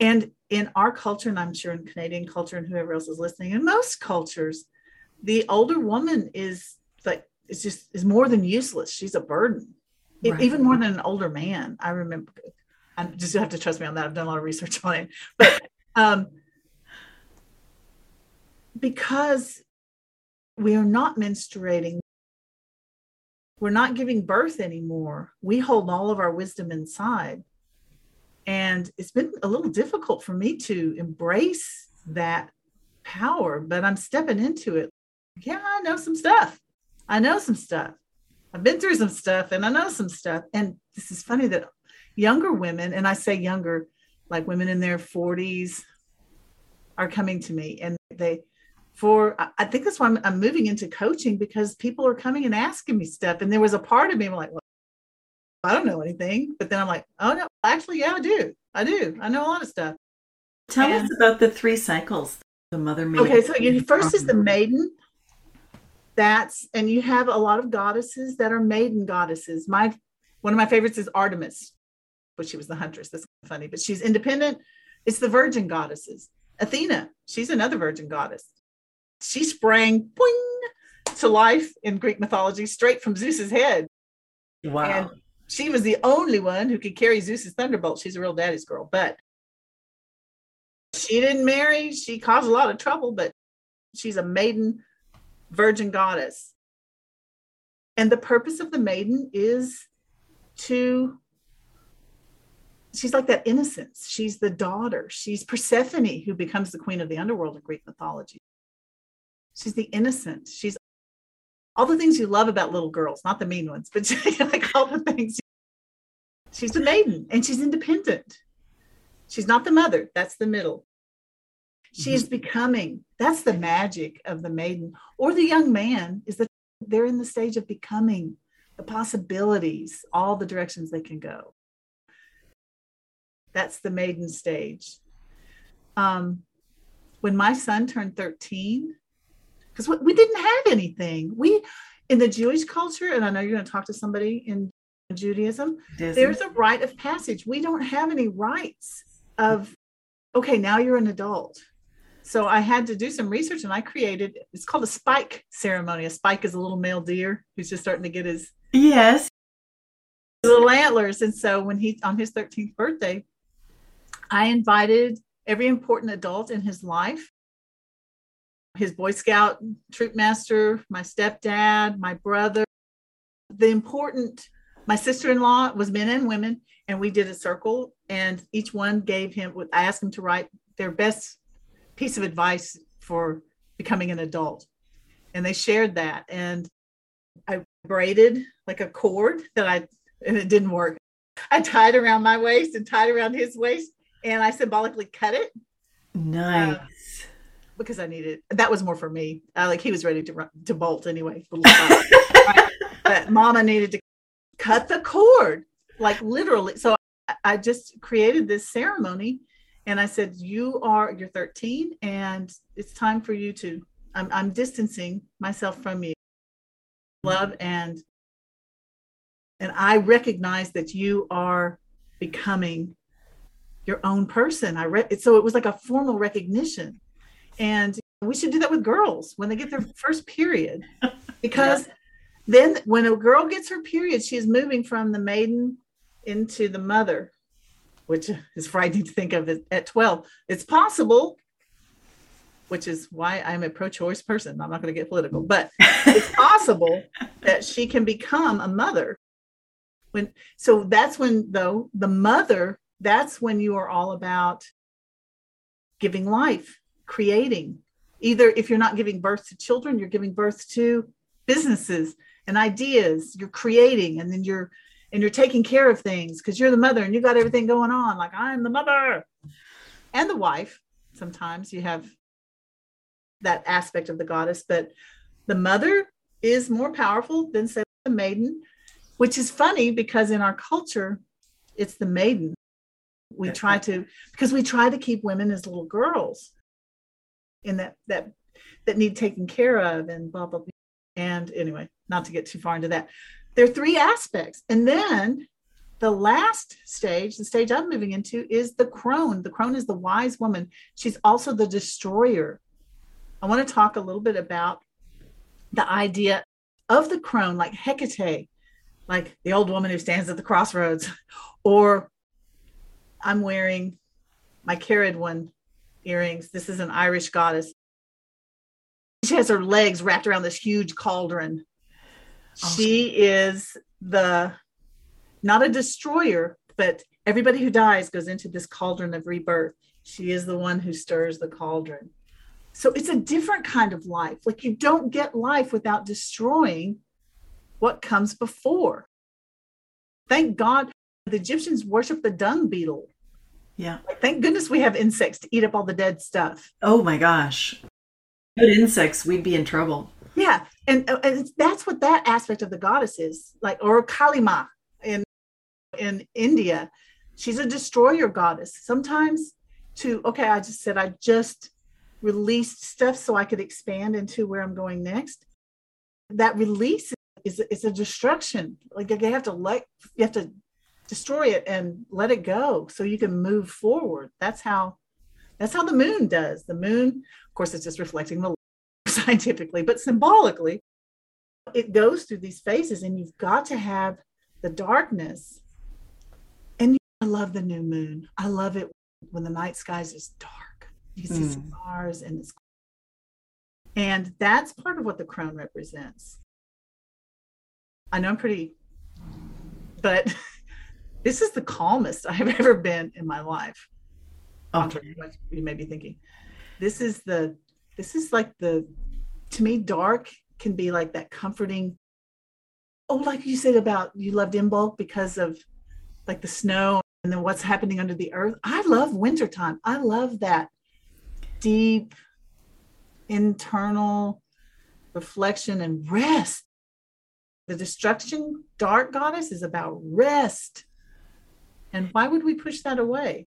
and in our culture, and I'm sure in Canadian culture and whoever else is listening, in most cultures, the older woman is like it's just is more than useless. She's a burden, Right. even more than an older man. I remember. I just have to trust me on that. I've done a lot of research on it, but um, because we are not menstruating we're not giving birth anymore. We hold all of our wisdom inside. And it's been a little difficult for me to embrace that power, but I'm stepping into it. Yeah, I know some stuff. I know some stuff. I've been through some stuff and I know some stuff. And this is funny that younger women, and I say younger, like women in their 40s, are coming to me and they, for I- think that's why I'm, I'm moving into coaching because people are coming and asking me stuff. And there was a part of me I'm like, well, I don't know anything. But then I'm like, oh no, actually, yeah, I do. I do. I know a lot of stuff. tell And- us about the three cycles the mother maiden Okay, so you, first is the maiden. That's and you have a lot of goddesses that are maiden goddesses. My one of my favorites is Artemis, but she was the huntress. That's funny, but she's independent. It's the virgin goddesses. Athena, she's another virgin goddess. She sprang boing, to life in Greek mythology straight from Zeus's head. wow And she was the only one who could carry Zeus's thunderbolt. She's a real daddy's girl, but she didn't marry. She caused a lot of trouble, but she's a maiden virgin goddess. And the purpose of the maiden is to, she's like that innocence. She's the daughter. She's Persephone, who becomes the queen of the underworld in Greek mythology. She's the innocent. She's all the things you love about little girls, not the mean ones, but like all the things. She's the maiden and she's independent. She's not the mother, that's the middle. She is becoming. That's the magic of the maiden or the young man is that they're in the stage of becoming the possibilities, all the directions they can go. That's the maiden stage. Um, when my son turned 13, because we, we didn't have anything. We, in the Jewish culture, and I know you're going to talk to somebody in Judaism, Disney. there's a rite of passage. We don't have any rights of, okay, now you're an adult. So I had to do some research and I created, it's called a spike ceremony. A spike is a little male deer who's just starting to get his yes little antlers. And so when he, on his 13th birthday, I invited every important adult in his life his Boy Scout troop master, my stepdad, my brother, the important, my sister in law was men and women, and we did a circle, and each one gave him, I asked him to write their best piece of advice for becoming an adult. And they shared that. And I braided like a cord that I, and it didn't work. I tied around my waist and tied around his waist, and I symbolically cut it. Nice. Uh, because I needed that was more for me. Like he was ready to run, to bolt anyway. right? But Mama needed to cut the cord, like literally. So I, I just created this ceremony, and I said, "You are you're 13, and it's time for you to. I'm, I'm distancing myself from you, love, and and I recognize that you are becoming." your own person. I read so it was like a formal recognition and we should do that with girls when they get their first period. Because yeah. then when a girl gets her period, she is moving from the maiden into the mother, which is frightening to think of at 12. It's possible, which is why I'm a pro choice person. I'm not going to get political, but it's possible that she can become a mother. When so that's when though the mother, that's when you are all about giving life creating. Either if you're not giving birth to children, you're giving birth to businesses and ideas. You're creating, and then you're and you're taking care of things because you're the mother and you got everything going on. Like I'm the mother and the wife. Sometimes you have that aspect of the goddess, but the mother is more powerful than say the maiden, which is funny because in our culture, it's the maiden. We try to because we try to keep women as little girls in that that that need taken care of and blah blah blah. And anyway, not to get too far into that. There are three aspects. And then the last stage, the stage I'm moving into, is the crone. The crone is the wise woman. She's also the destroyer. I want to talk a little bit about the idea of the crone, like Hecate, like the old woman who stands at the crossroads, or I'm wearing my Cerridwen earrings. This is an Irish goddess. She has her legs wrapped around this huge cauldron. Oh. She is the not a destroyer, but everybody who dies goes into this cauldron of rebirth. She is the one who stirs the cauldron. So it's a different kind of life. Like you don't get life without destroying what comes before. Thank God the Egyptians worship the dung beetle. Yeah. Like, thank goodness we have insects to eat up all the dead stuff. Oh my gosh. Good insects, we'd be in trouble. Yeah. And, uh, and that's what that aspect of the goddess is like, or Kali Ma in, in India. She's a destroyer goddess. Sometimes to, okay, I just said I just released stuff so I could expand into where I'm going next. That release is, is a destruction. Like you have to let, you have to destroy it and let it go so you can move forward. That's how that's how the moon does. The moon of course it's just reflecting the scientifically but symbolically it goes through these phases and you've got to have the darkness. And i love the new moon. I love it when the night skies is dark. You can see mm. stars and it's and that's part of what the crown represents. I know i'm pretty but this is the calmest I've ever been in my life. Okay. You may be thinking, this is the, this is like the, to me, dark can be like that comforting. Oh, like you said about you loved Imbolc because of like the snow and then what's happening under the earth. I love wintertime. I love that deep internal reflection and rest. The destruction dark goddess is about rest and why would we push that away?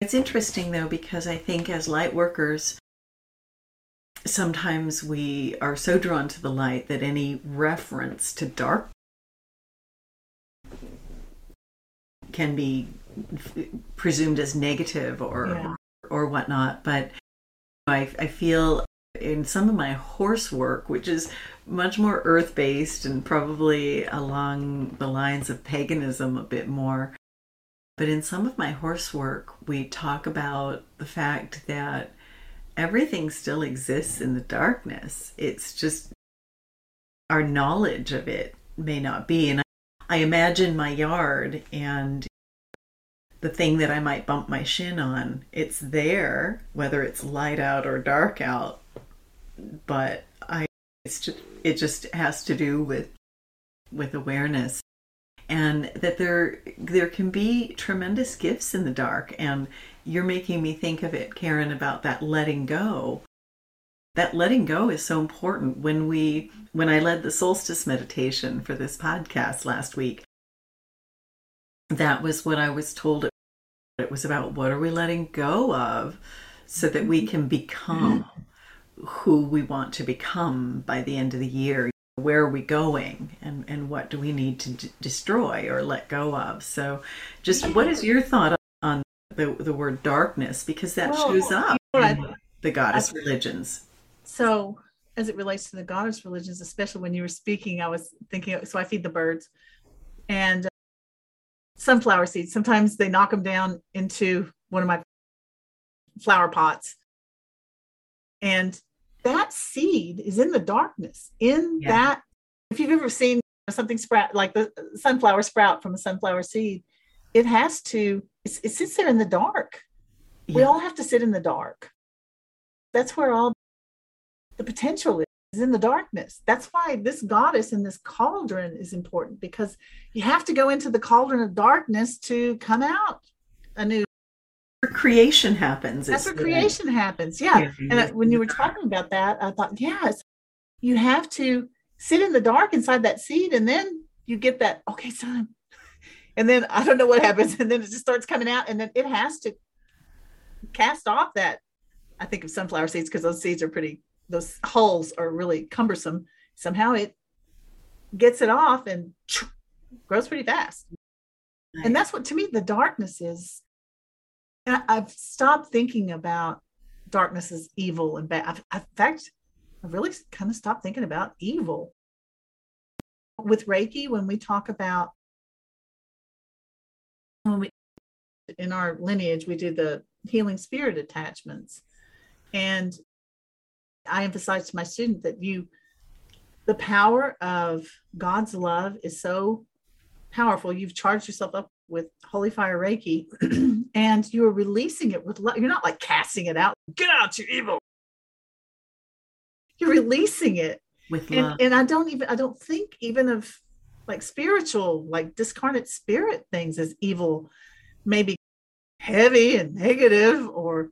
It's interesting though, because I think as light workers, sometimes we are so drawn to the light that any reference to dark can be presumed as negative or yeah. or, or whatnot. But I, I feel in some of my horse work, which is much more earth based and probably along the lines of paganism a bit more, But in some of my horse work, we talk about the fact that everything still exists in the darkness. It's just our knowledge of it may not be. And I imagine my yard and the thing that I might bump my shin on, it's there, whether it's light out or dark out. But I, just, it just has to do with, with awareness and that there there can be tremendous gifts in the dark and you're making me think of it Karen about that letting go. That letting go is so important. When we when I led the solstice meditation for this podcast last week that was what I was told it was about what are we letting go of so that we mm-hmm. can become mm-hmm. who we want to become by the end of the year where are we going and, and what do we need to d- destroy or let go of? So just what is your thought on the, the word darkness? Because that well, shows up you know in the goddess I, religions. So as it relates to the goddess religions especially when you were speaking i was thinking so i feed the birds and uh, sunflower seeds. Sometimes they knock them down into one of my flower pots. And that seed is in the darkness in yeah. that if you've ever seen something sprout like the sunflower sprout from a sunflower seed it has to it sits there in the dark yeah. we all have to sit in the dark that's where all the potential is, is in the darkness that's why this goddess in this cauldron is important because you have to go into the cauldron of darkness to come out a new creation happens. That's where creation happens. Yeah. And uh, when you were talking about that, I thought, yes, you have to sit in the dark inside that seed, and then you get that, okay, son. And then I don't know what happens. And then it just starts coming out, and then it has to cast off that. I think of sunflower seeds because those seeds are pretty, those hulls are really cumbersome. Somehow it gets it off and grows pretty fast. Nice. And that's what to me the darkness is I've stopped thinking about darkness as evil and bad. I've, in fact, I've really kind of stopped thinking about evil. With Reiki, when we talk about when we in our lineage, we do the healing spirit attachments. And I emphasize to my student that you the power of God's love is so powerful. You've charged yourself up with Holy Fire Reiki and you are releasing it with love. You're not like casting it out, get out, you evil. You're releasing it with love. And, and I don't even, I don't think even of like spiritual, like discarnate spirit things as evil, maybe heavy and negative, or,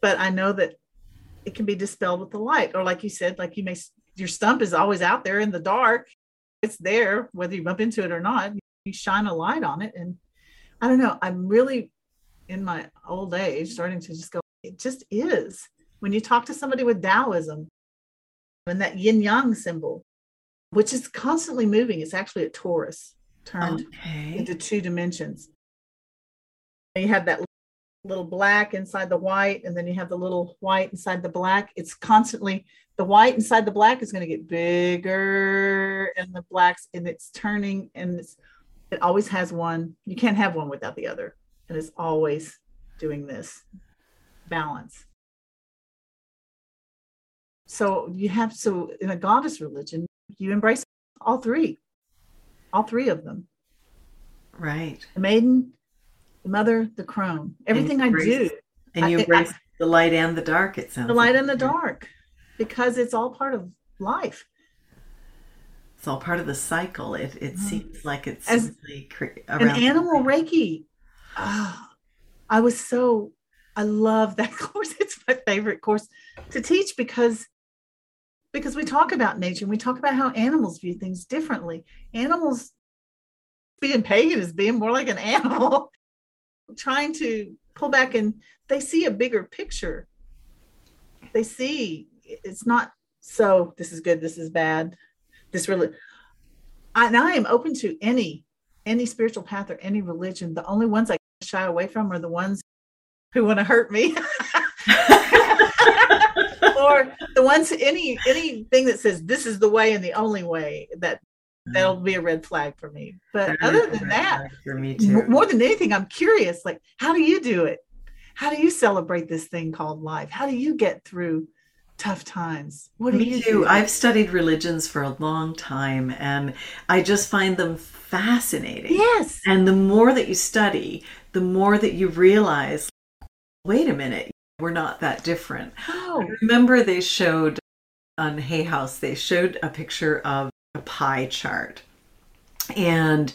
but I know that it can be dispelled with the light. Or like you said, like you may, your stump is always out there in the dark. It's there, whether you bump into it or not you shine a light on it. And i don't know i'm really in my old age starting to just go it just is. When you talk to somebody with taoism and that yin yang symbol which is constantly moving it's actually a torus turned okay. into two dimensions. You have that little black inside the white and then you have the little white inside the black. It's constantly the white inside the black is going to get bigger and the blacks and it's turning and it's it always has one. You can't have one without the other. And it's always doing this balance. So you have so in a goddess religion, you embrace all three, all three of them. Right. The maiden, the mother, the crone. Everything I do. And you embrace I, the light and the dark, it sounds the light like. and the dark. Because it's all part of life it's all part of the cycle. It it mm. seems like it's As an animal Reiki. Oh, I was so I love that course. It's my favorite course to teach because because we talk about nature and we talk about how animals view things differently. Animals being pagan is being more like an animal, trying to pull back and they see a bigger picture. They see it's not so this is good, this is bad this really and I am open to any any spiritual path or any religion. The only ones I shy away from are the ones who want to hurt me. or the ones any anything that says this is the way and the only way that that'll be a red flag for me. But other than that, for me too. more than anything, I'm curious. Like, how do you do it? How do you celebrate this thing called life? How do you get through tough times? What do Me you too. do? I've studied religions for a long time and I just find them fascinating. yes. And the more that you study, the more that you realize wait a minute, we're not that different. Oh, Remember, they showed on Hay House, they showed a picture of a pie chart. And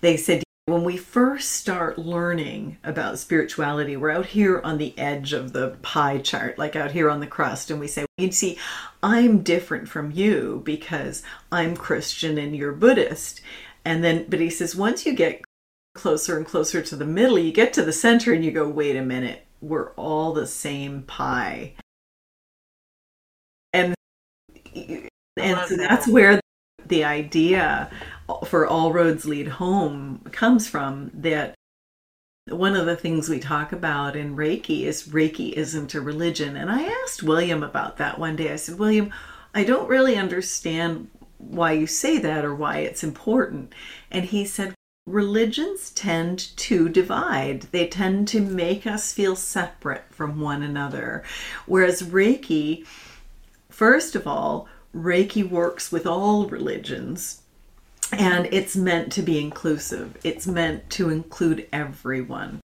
they said, when we first start learning about spirituality, we're out here on the edge of the pie chart, like out here on the crust, and we say, you see, I'm different from you because I'm Christian and you're Buddhist. And then, but he says, once you get closer and closer to the middle, you get to the center and you go, wait a minute, we're all the same pie. And and so that's where the idea for all roads lead home comes from that one of the things we talk about in Reiki is Reiki isn't a religion. And I asked William about that one day. I said, William, I don't really understand why you say that or why it's important. And he said, religions tend to divide. They tend to make us feel separate from one another. Whereas Reiki, first of all, Reiki works with all religions and it's meant to be inclusive. It's meant to include everyone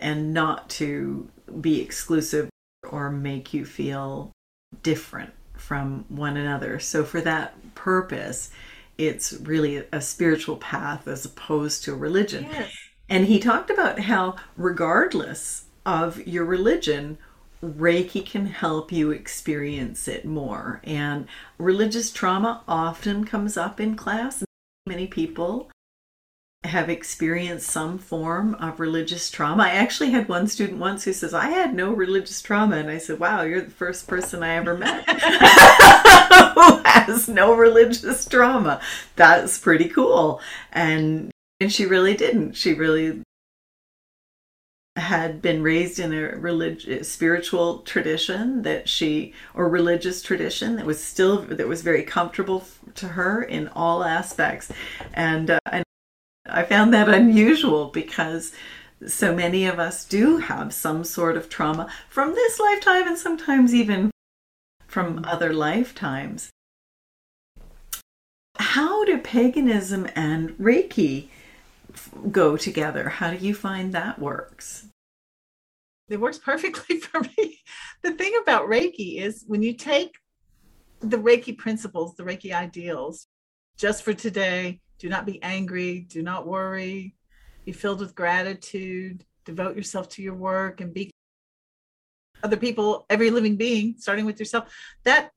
and not to be exclusive or make you feel different from one another. So, for that purpose, it's really a spiritual path as opposed to a religion. yes. And he talked about how, regardless of your religion, Reiki can help you experience it more. And religious trauma often comes up in class. Many people have experienced some form of religious trauma. I actually had one student once who says, I had no religious trauma. And I said, Wow, you're the first person I ever met who has no religious trauma. That's pretty cool. And and she really didn't. She really had been raised in a religious spiritual tradition that she or religious tradition that was still that was very comfortable to her in all aspects. And uh, and I found that unusual because so many of us do have some sort of trauma from this lifetime and sometimes even from other lifetimes. How do paganism and reiki go together how do you find that works it works perfectly for me. The thing about Reiki is when you take the Reiki principles, the Reiki ideals, just for today, do not be angry, do not worry, be filled with gratitude, devote yourself to your work and be other people, every living being, starting with yourself. That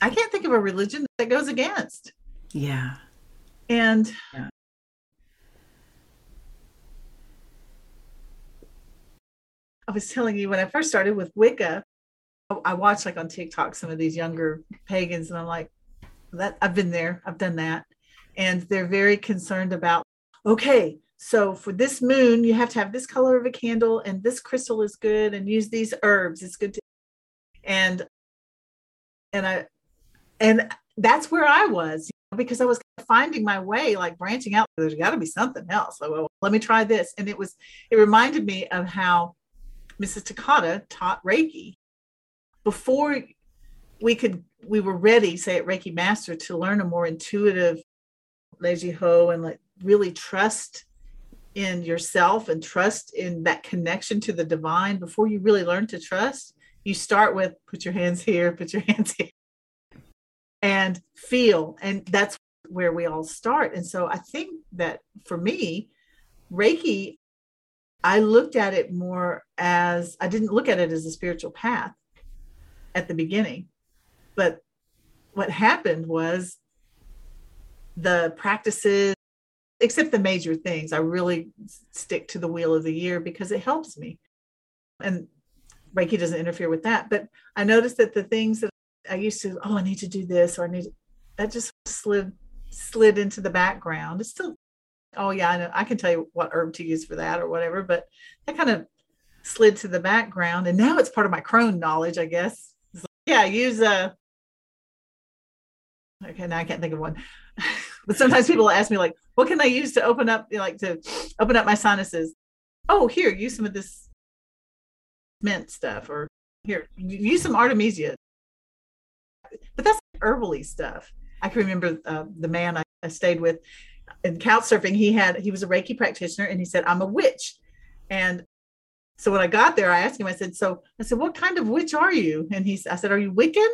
I can't think of a religion that goes against. yeah And Yeah. I was telling you when I first started with Wicca, I- watched like on TikTok some of these younger pagans, and I'm like, that I've been there, I've done that. And they're very concerned about, okay, so for this moon, you have to have this color of a candle, and this crystal is good, and use these herbs. It's good to and and I and that's where I was because I was finding my way, like branching out. There's got to be something else. So well, let me try this. And it was, it reminded me of how Mrs. Takata taught Reiki before we could, we were ready, say at Reiki Master, to learn a more intuitive Reiji Ho and like really trust in yourself and trust in that connection to the divine. Before you really learn to trust, you start with put your hands here, put your hands here and feel. And that's where we all start. And so I think that for me, Reiki, I looked at it more as I didn't look at it as a spiritual path at the beginning. But what happened was the practices, except the major things, I really stick to the wheel of the year because it helps me. And Reiki doesn't interfere with that. But I noticed that the things that I used to, oh, I need to do this, or I need that just slid slid into the background. It's still, oh yeah, I know I can tell you what herb to use for that or whatever, but that kind of slid to the background, and now it's part of my crone knowledge, I guess. Yeah, use a okay, now I can't think of one. but sometimes people ask me like, what can I use to open up, you know, like to open up my sinuses? Oh, here, use some of this mint stuff, or here, use some artemisia. But that's herbally stuff. I can remember uh, the man I, I stayed with in couch surfing. He had he was a Reiki practitioner, and he said, "I'm a witch," and so when I got there, I asked him. I said, "So I said, what kind of witch are you?" And he, I said, "Are you Wiccan?"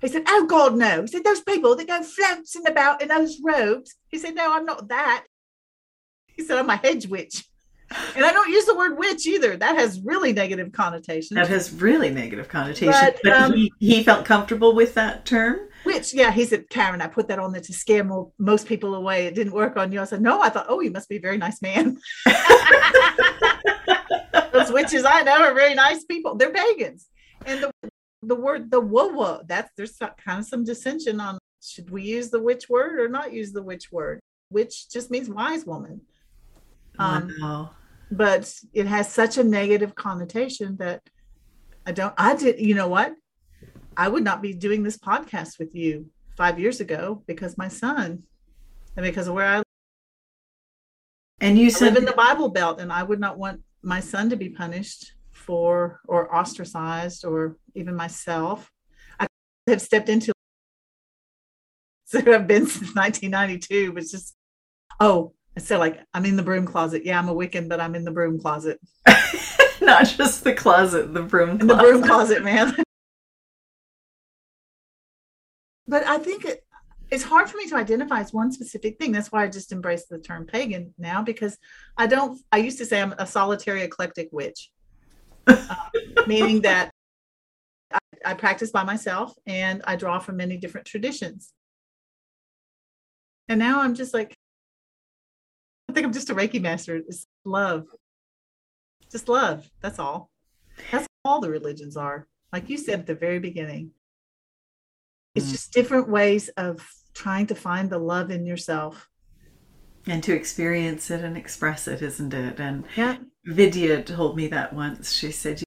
He said, Oh God, no. He said, Those people that go flouncing about in those robes. He said, No, I'm not that. He said, I'm a hedge witch. And I don't use the word witch either. That has really negative connotations. That has really negative connotations. But, but um, he, he felt comfortable with that term? Which, yeah, he said, Karen, I put that on there to scare more, most people away. It didn't work on you. I said, No, I thought, Oh, you must be a very nice man. Those witches I know are very nice people. They're pagans. And the the word the wah that's there's kind of some dissension on should we use the witch word or not use the witch word which just means wise woman um, wow. but it has such a negative connotation that i don't i did you know what i would not be doing this podcast with you five years ago because my son and because of where i and you said live in the bible belt and i would not want my son to be punished for or ostracized or even myself. I have stepped into so I've been since 1992, but it's just oh, I said like I'm in the broom closet. Yeah, I'm a Wiccan, but I'm in the broom closet. Not just the closet, the broom closet. In the broom closet, man. But I think it, it's hard for me to identify as one specific thing. That's why I just embrace the term pagan now because I don't. I used to say I'm a solitary eclectic witch uh, meaning that I, I practice by myself and I draw from many different traditions. And now I'm just like, I think I'm just a Reiki master. It's love. Just love. That's all. That's all the religions are. Like you said at the very beginning, it's mm. just different ways of trying to find the love in yourself and to experience it and express it, isn't it? And yeah. Vidya told me that once. She said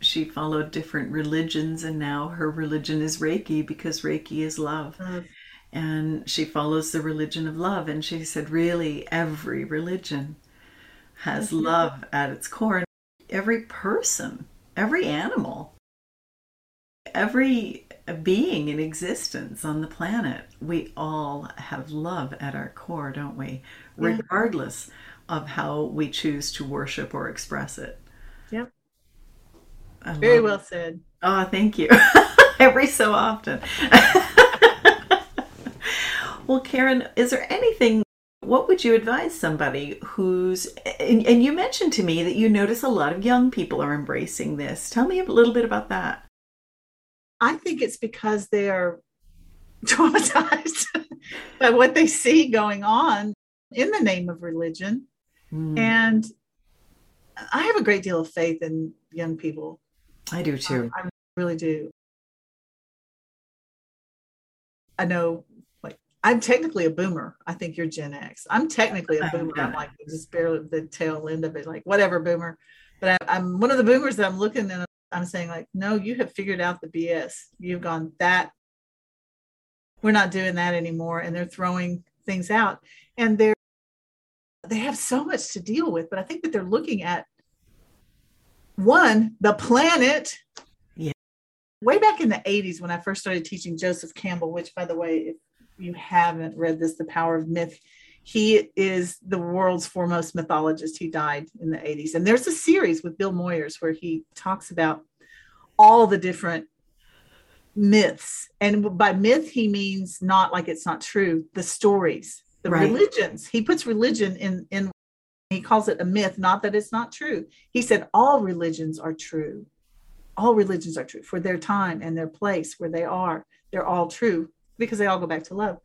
she followed different religions, and now her religion is Reiki because Reiki is love. love. And she follows the religion of love. And she said, really, every religion has mm-hmm. love at its core. Every person, every animal, every being in existence on the planet, we all have love at our core, don't we? Yeah. Regardless of how we choose to worship or express it. Yep. Very well it. said. Oh, thank you. Every so often. well, Karen, is there anything what would you advise somebody who's and, and, you mentioned to me that you notice a lot of young people are embracing this tell me a little bit about that I think it's because they are traumatized by what they see going on in the name of religion. Mm. And I have a great deal of faith in young people. I do too. I, I really do. I know, like, I'm technically a boomer. I think you're Gen X. I'm technically a boomer. I'm like just barely the tail end of it, like, whatever, boomer. But I, I'm one of the boomers that I'm looking and I'm saying like, no, you have figured out the BS. You've gone that. We're not doing that anymore, and they're throwing things out, and they're they have so much to deal with. But I think that they're looking at one the planet. Yeah. Way back in the 80s, when I first started teaching Joseph Campbell, which by the way, if you haven't read this, The Power of Myth, he is the world's foremost mythologist. He died in the 80s. And there's a series with Bill Moyers where he talks about all the different myths. And by myth, he means not like it's not true, the stories, the right. religions. He puts religion in, in, he calls it a myth, not that it's not true. He said all religions are true. All religions are true for their time and their place where they are. They're all true because they all go back to love.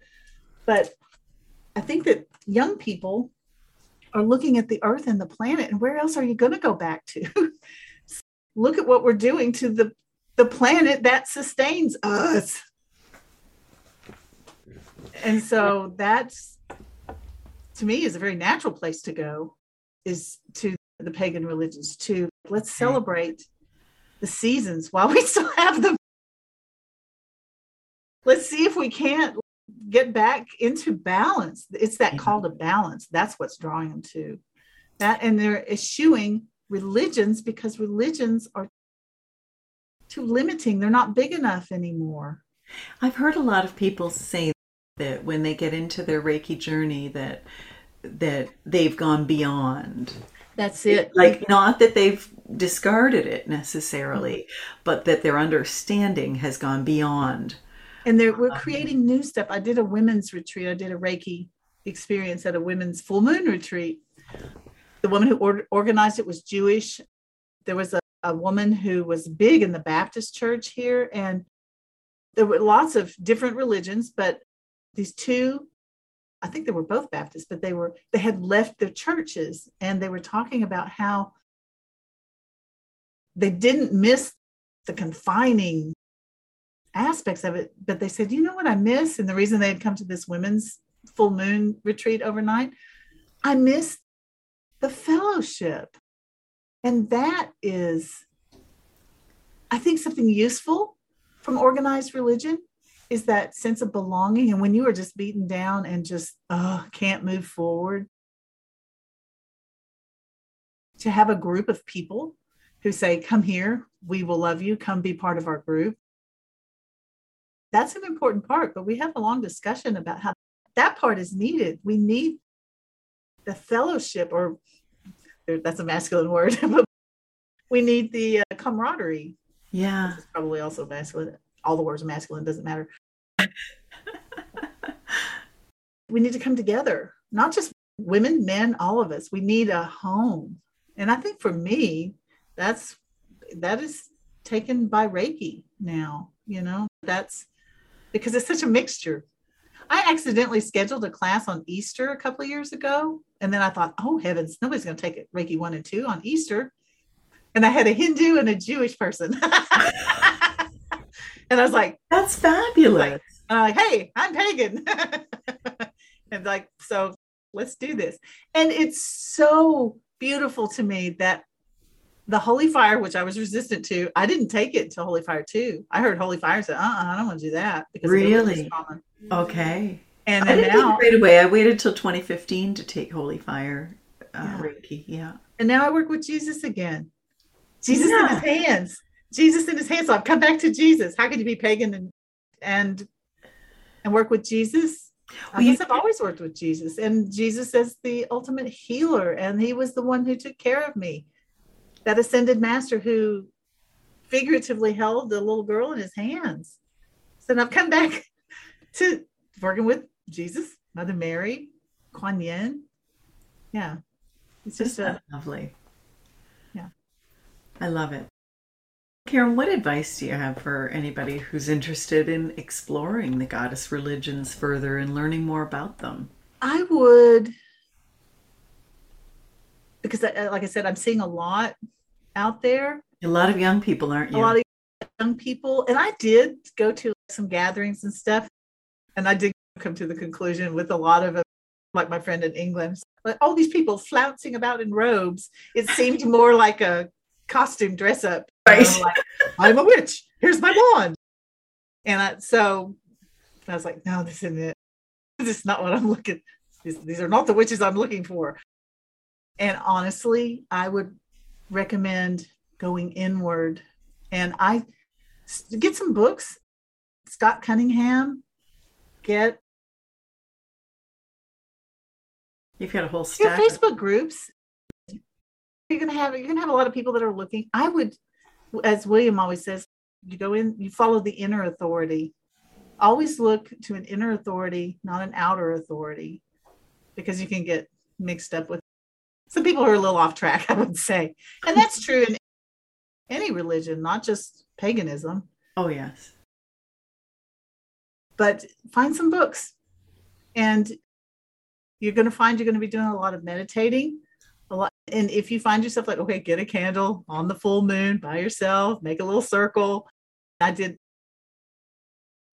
But I think that young people are looking at the earth and the planet, and where else are you going to go back to? Look at what we're doing to the, the planet that sustains us. And so that's, to me, is a very natural place to go, is to the pagan religions, to let's mm-hmm. celebrate the seasons while we still have them let's see if we can't get back into balance. It's that mm-hmm. call to balance. That's what's drawing them to that. And they're eschewing religions because religions are too limiting. They're not big enough anymore. I've heard a lot of people say that when they get into their Reiki journey that that they've gone beyond. That's it. Like not that they've discarded it necessarily, mm-hmm. but that their understanding has gone beyond. And we're creating new stuff. I did a women's retreat. I did a Reiki experience at a women's full moon retreat. The woman who or- organized it was Jewish. There was a, a woman who was big in the Baptist church here, and there were lots of different religions, but these two I think they were both Baptists, but they were they had left their churches and they were talking about how they didn't miss the confining aspects of it, but they said, you know what I miss? And the reason they had come to this women's full moon retreat overnight, I miss the fellowship. And that is, I think, something useful from organized religion is that sense of belonging. And when you are just beaten down and just uh, can't move forward, to have a group of people who say, Come here, we will love you, come be part of our group. That's an important part, but we have a long discussion about how that part is needed. We need the fellowship, or that's a masculine word, but we need the uh, camaraderie. Yeah. probably also masculine all the words are masculine, doesn't matter. we need to come together, not just women, men, all of us. We need a home. And I think for me, that's that is taken by Reiki now, you know, that's because it's such a mixture. I accidentally scheduled a class on Easter a couple of years ago. And then I thought, oh heavens, nobody's going to take it Reiki one and two on Easter. And I had a Hindu and a Jewish person. And I was like, that's fabulous. Like, I'm like, hey, I'm pagan. and like, so let's do this. And it's so beautiful to me that the holy fire, which I was resistant to, I didn't take it to holy fire too. I heard holy fire say, uh uh I don't want to do that because really? Okay. And then now right away, I waited till 2015 to take holy fire uh, yeah. Reiki. Yeah. And now I work with Jesus again. Jesus yeah. in his hands. Jesus in his hands. So I've come back to Jesus. How can you be pagan and and and work with Jesus? I guess I've always worked with Jesus, and Jesus is the ultimate healer, and He was the one who took care of me. That ascended master who figuratively held the little girl in his hands. So I've come back to working with Jesus, Mother Mary, Kuan Yin. Yeah, it's just a, lovely. Yeah, I love it. Karen, what advice do you have for anybody who's interested in exploring the goddess religions further and learning more about them? I would, because uh, like I said, I'm seeing a lot out there. A lot of young people, aren't you? A lot of young people. And I did go to some gatherings and stuff. And I did come to the conclusion with a lot of like my friend in England, like all these people flouncing about in robes. It seemed more like a costume dress up. Right. I'm, like, I'm a witch. Here's my wand. And I, so I was like, no, this isn't it. This is not what I'm looking. These, these are not the witches I'm looking for. And honestly, I would recommend going inward. And I get some books. Scott Cunningham, get You've got a whole stack. Facebook groups you're gonna have you're gonna have a lot of people that are looking. I would, as William always says, you go in, you follow the inner authority. Always look to an inner authority, not an outer authority, because you can get mixed up with some people are a little off track, I would say. And that's true in any religion, not just paganism. Oh, yes. But find some books. And you're going to find you're going to be doing a lot of meditating a lot and if you find yourself like okay get a candle on the full moon by yourself make a little circle i did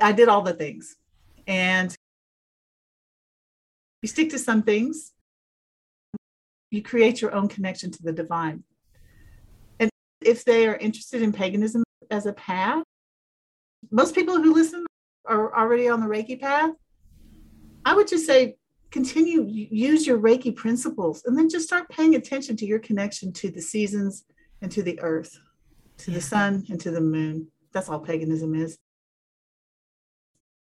i did all the things and you stick to some things you create your own connection to the divine and if they are interested in paganism as a path most people who listen are already on the Reiki path, I would just say continue use your Reiki principles and then just start paying attention to your connection to the seasons and to the earth, to yeah. the sun and to the moon. That's all paganism is.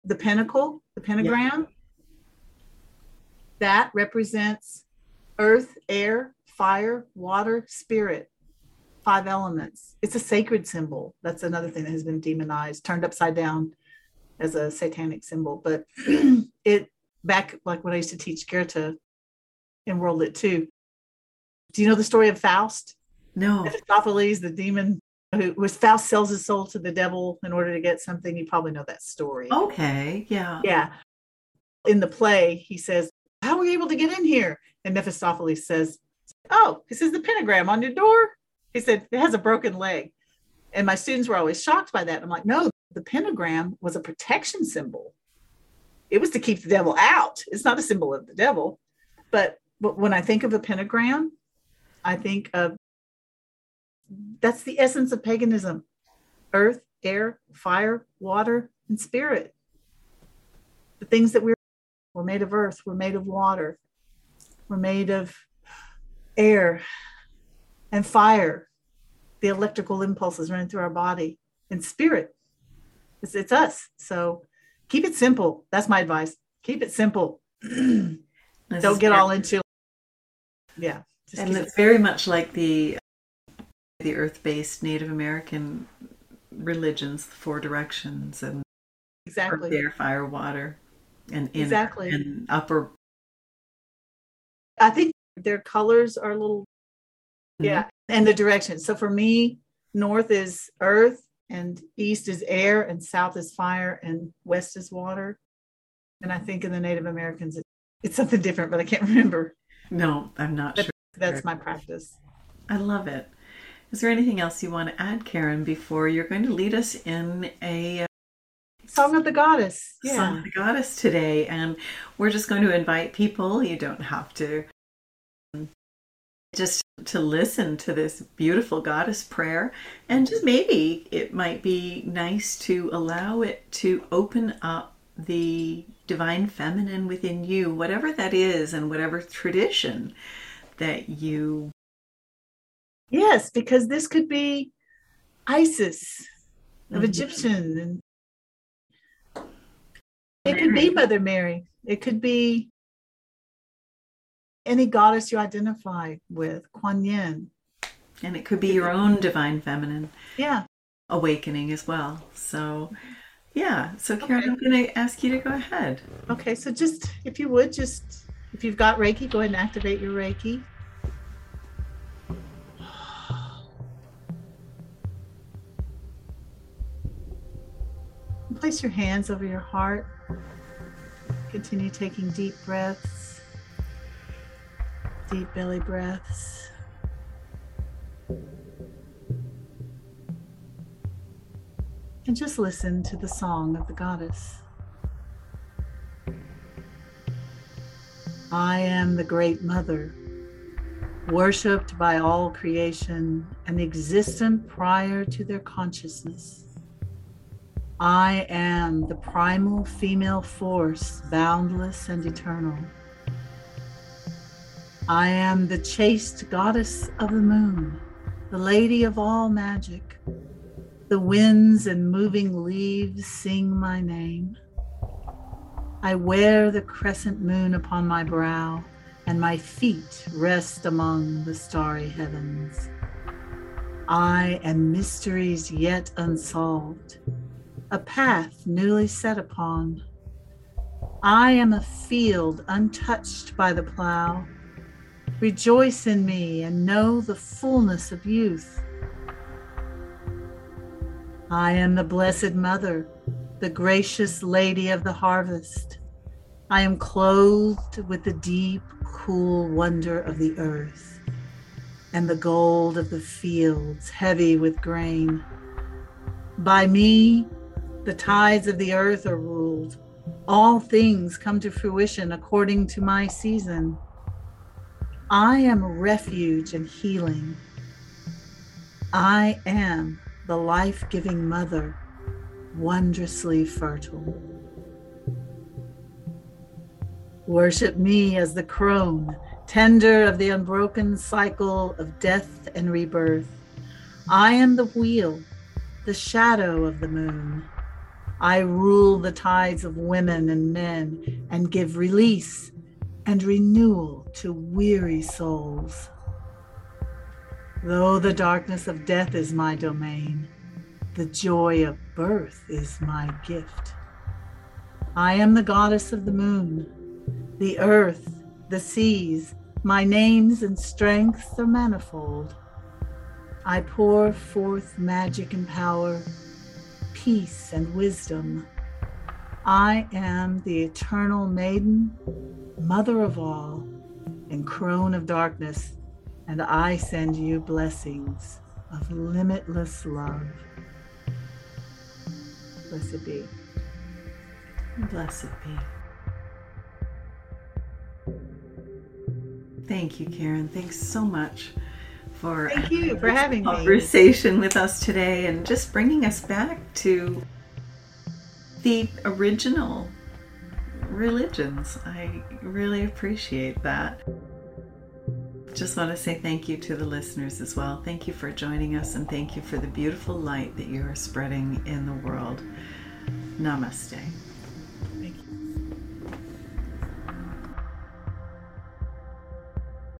The pentacle, the pentagram, yeah. that represents earth, air, fire, water, spirit, five elements. It's a sacred symbol. That's another thing that has been demonized, turned upside down as a satanic symbol. But it back like when I used to teach Goethe in World Lit 2. Do you know the story of Faust? No. Mephistopheles, the demon who was Faust sells his soul to the devil in order to get something. You probably know that story. Okay. Yeah. Yeah. In the play, he says, How were you able to get in here? And Mephistopheles says, Oh, he says the pentagram on your door. He said it has a broken leg. And my students were always shocked by that. I'm like, no, the pentagram was a protection symbol. It was to keep the devil out. It's not a symbol of the devil. But, but when I think of a pentagram, I think of that's the essence of paganism earth, air, fire, water, and spirit. The things that we're, we're made of earth, we're made of water, we're made of air and fire, the electrical impulses running through our body, and spirit. It's, it's us. So keep it simple. That's my advice. Keep it simple. Don't get all into yeah. And it's it very much like the the earth-based Native American religions, the four directions, and exactly earth, air, fire, water, and inner, exactly and upper. I think their colors are a little, mm-hmm. yeah, and the direction. So for me, north is earth, and east is air, and south is fire, and west is water. And I think in the Native Americans, it's something different, but I can't remember. No, I'm not but sure. That's my practice. I love it. Is there anything else you want to add, Karen, before you're going to lead us in a uh, Song of the Goddess? Yeah. Song of the Goddess today. And we're just going to invite people. You don't have to just to listen to this beautiful goddess prayer and just maybe it might be nice to allow it to open up the divine feminine within you whatever that is and whatever tradition that you yes because this could be isis of mm-hmm. egyptian and it could be mother mary it could be any goddess you identify with, Kuan Yin. And it could be your own divine feminine. Yeah. Awakening as well. So, yeah. So, Karen, okay. I'm going to ask you to go ahead. Okay. So, just if you would, just if you've got Reiki, go ahead and activate your Reiki. Place your hands over your heart. Continue taking deep breaths deep belly breaths. And just listen to the song of the goddess. I am the Great Mother, worshipped by all creation and existent prior to their consciousness. I am the primal female force, boundless and eternal. I am the chaste goddess of the moon, the lady of all magic. The winds and moving leaves sing my name. I wear the crescent moon upon my brow, and my feet rest among the starry heavens. I am mysteries yet unsolved, a path newly set upon. I am a field untouched by the plow Rejoice in me and know the fullness of youth. I am the Blessed Mother, the gracious Lady of the harvest. I am clothed with the deep, cool wonder of the earth and the gold of the fields, heavy with grain. By me, the tides of the earth are ruled. All things come to fruition according to my season. I am refuge and healing. I am the life giving mother. wondrously fertile. Worship me as the crone, tender of the unbroken cycle of death and rebirth. I am the wheel, the shadow of the moon. I rule the tides of women and men and give release and renewal to weary souls. Though the darkness of death is my domain, the joy of birth is my gift. I am the goddess of the moon, the earth, the seas, my names and strengths are manifold. I pour forth magic and power, peace and wisdom. I am the eternal maiden, mother of all, and crone of darkness, and I send you blessings of limitless love. Blessed be. Blessed be. Thank you, Karen. Thanks so much for Thank you for having me. conversation with us today and just bringing us back to the original religions. I really appreciate that. Just want to say thank you to the listeners as well. Thank you for joining us and thank you for the beautiful light that you are spreading in the world. Namaste.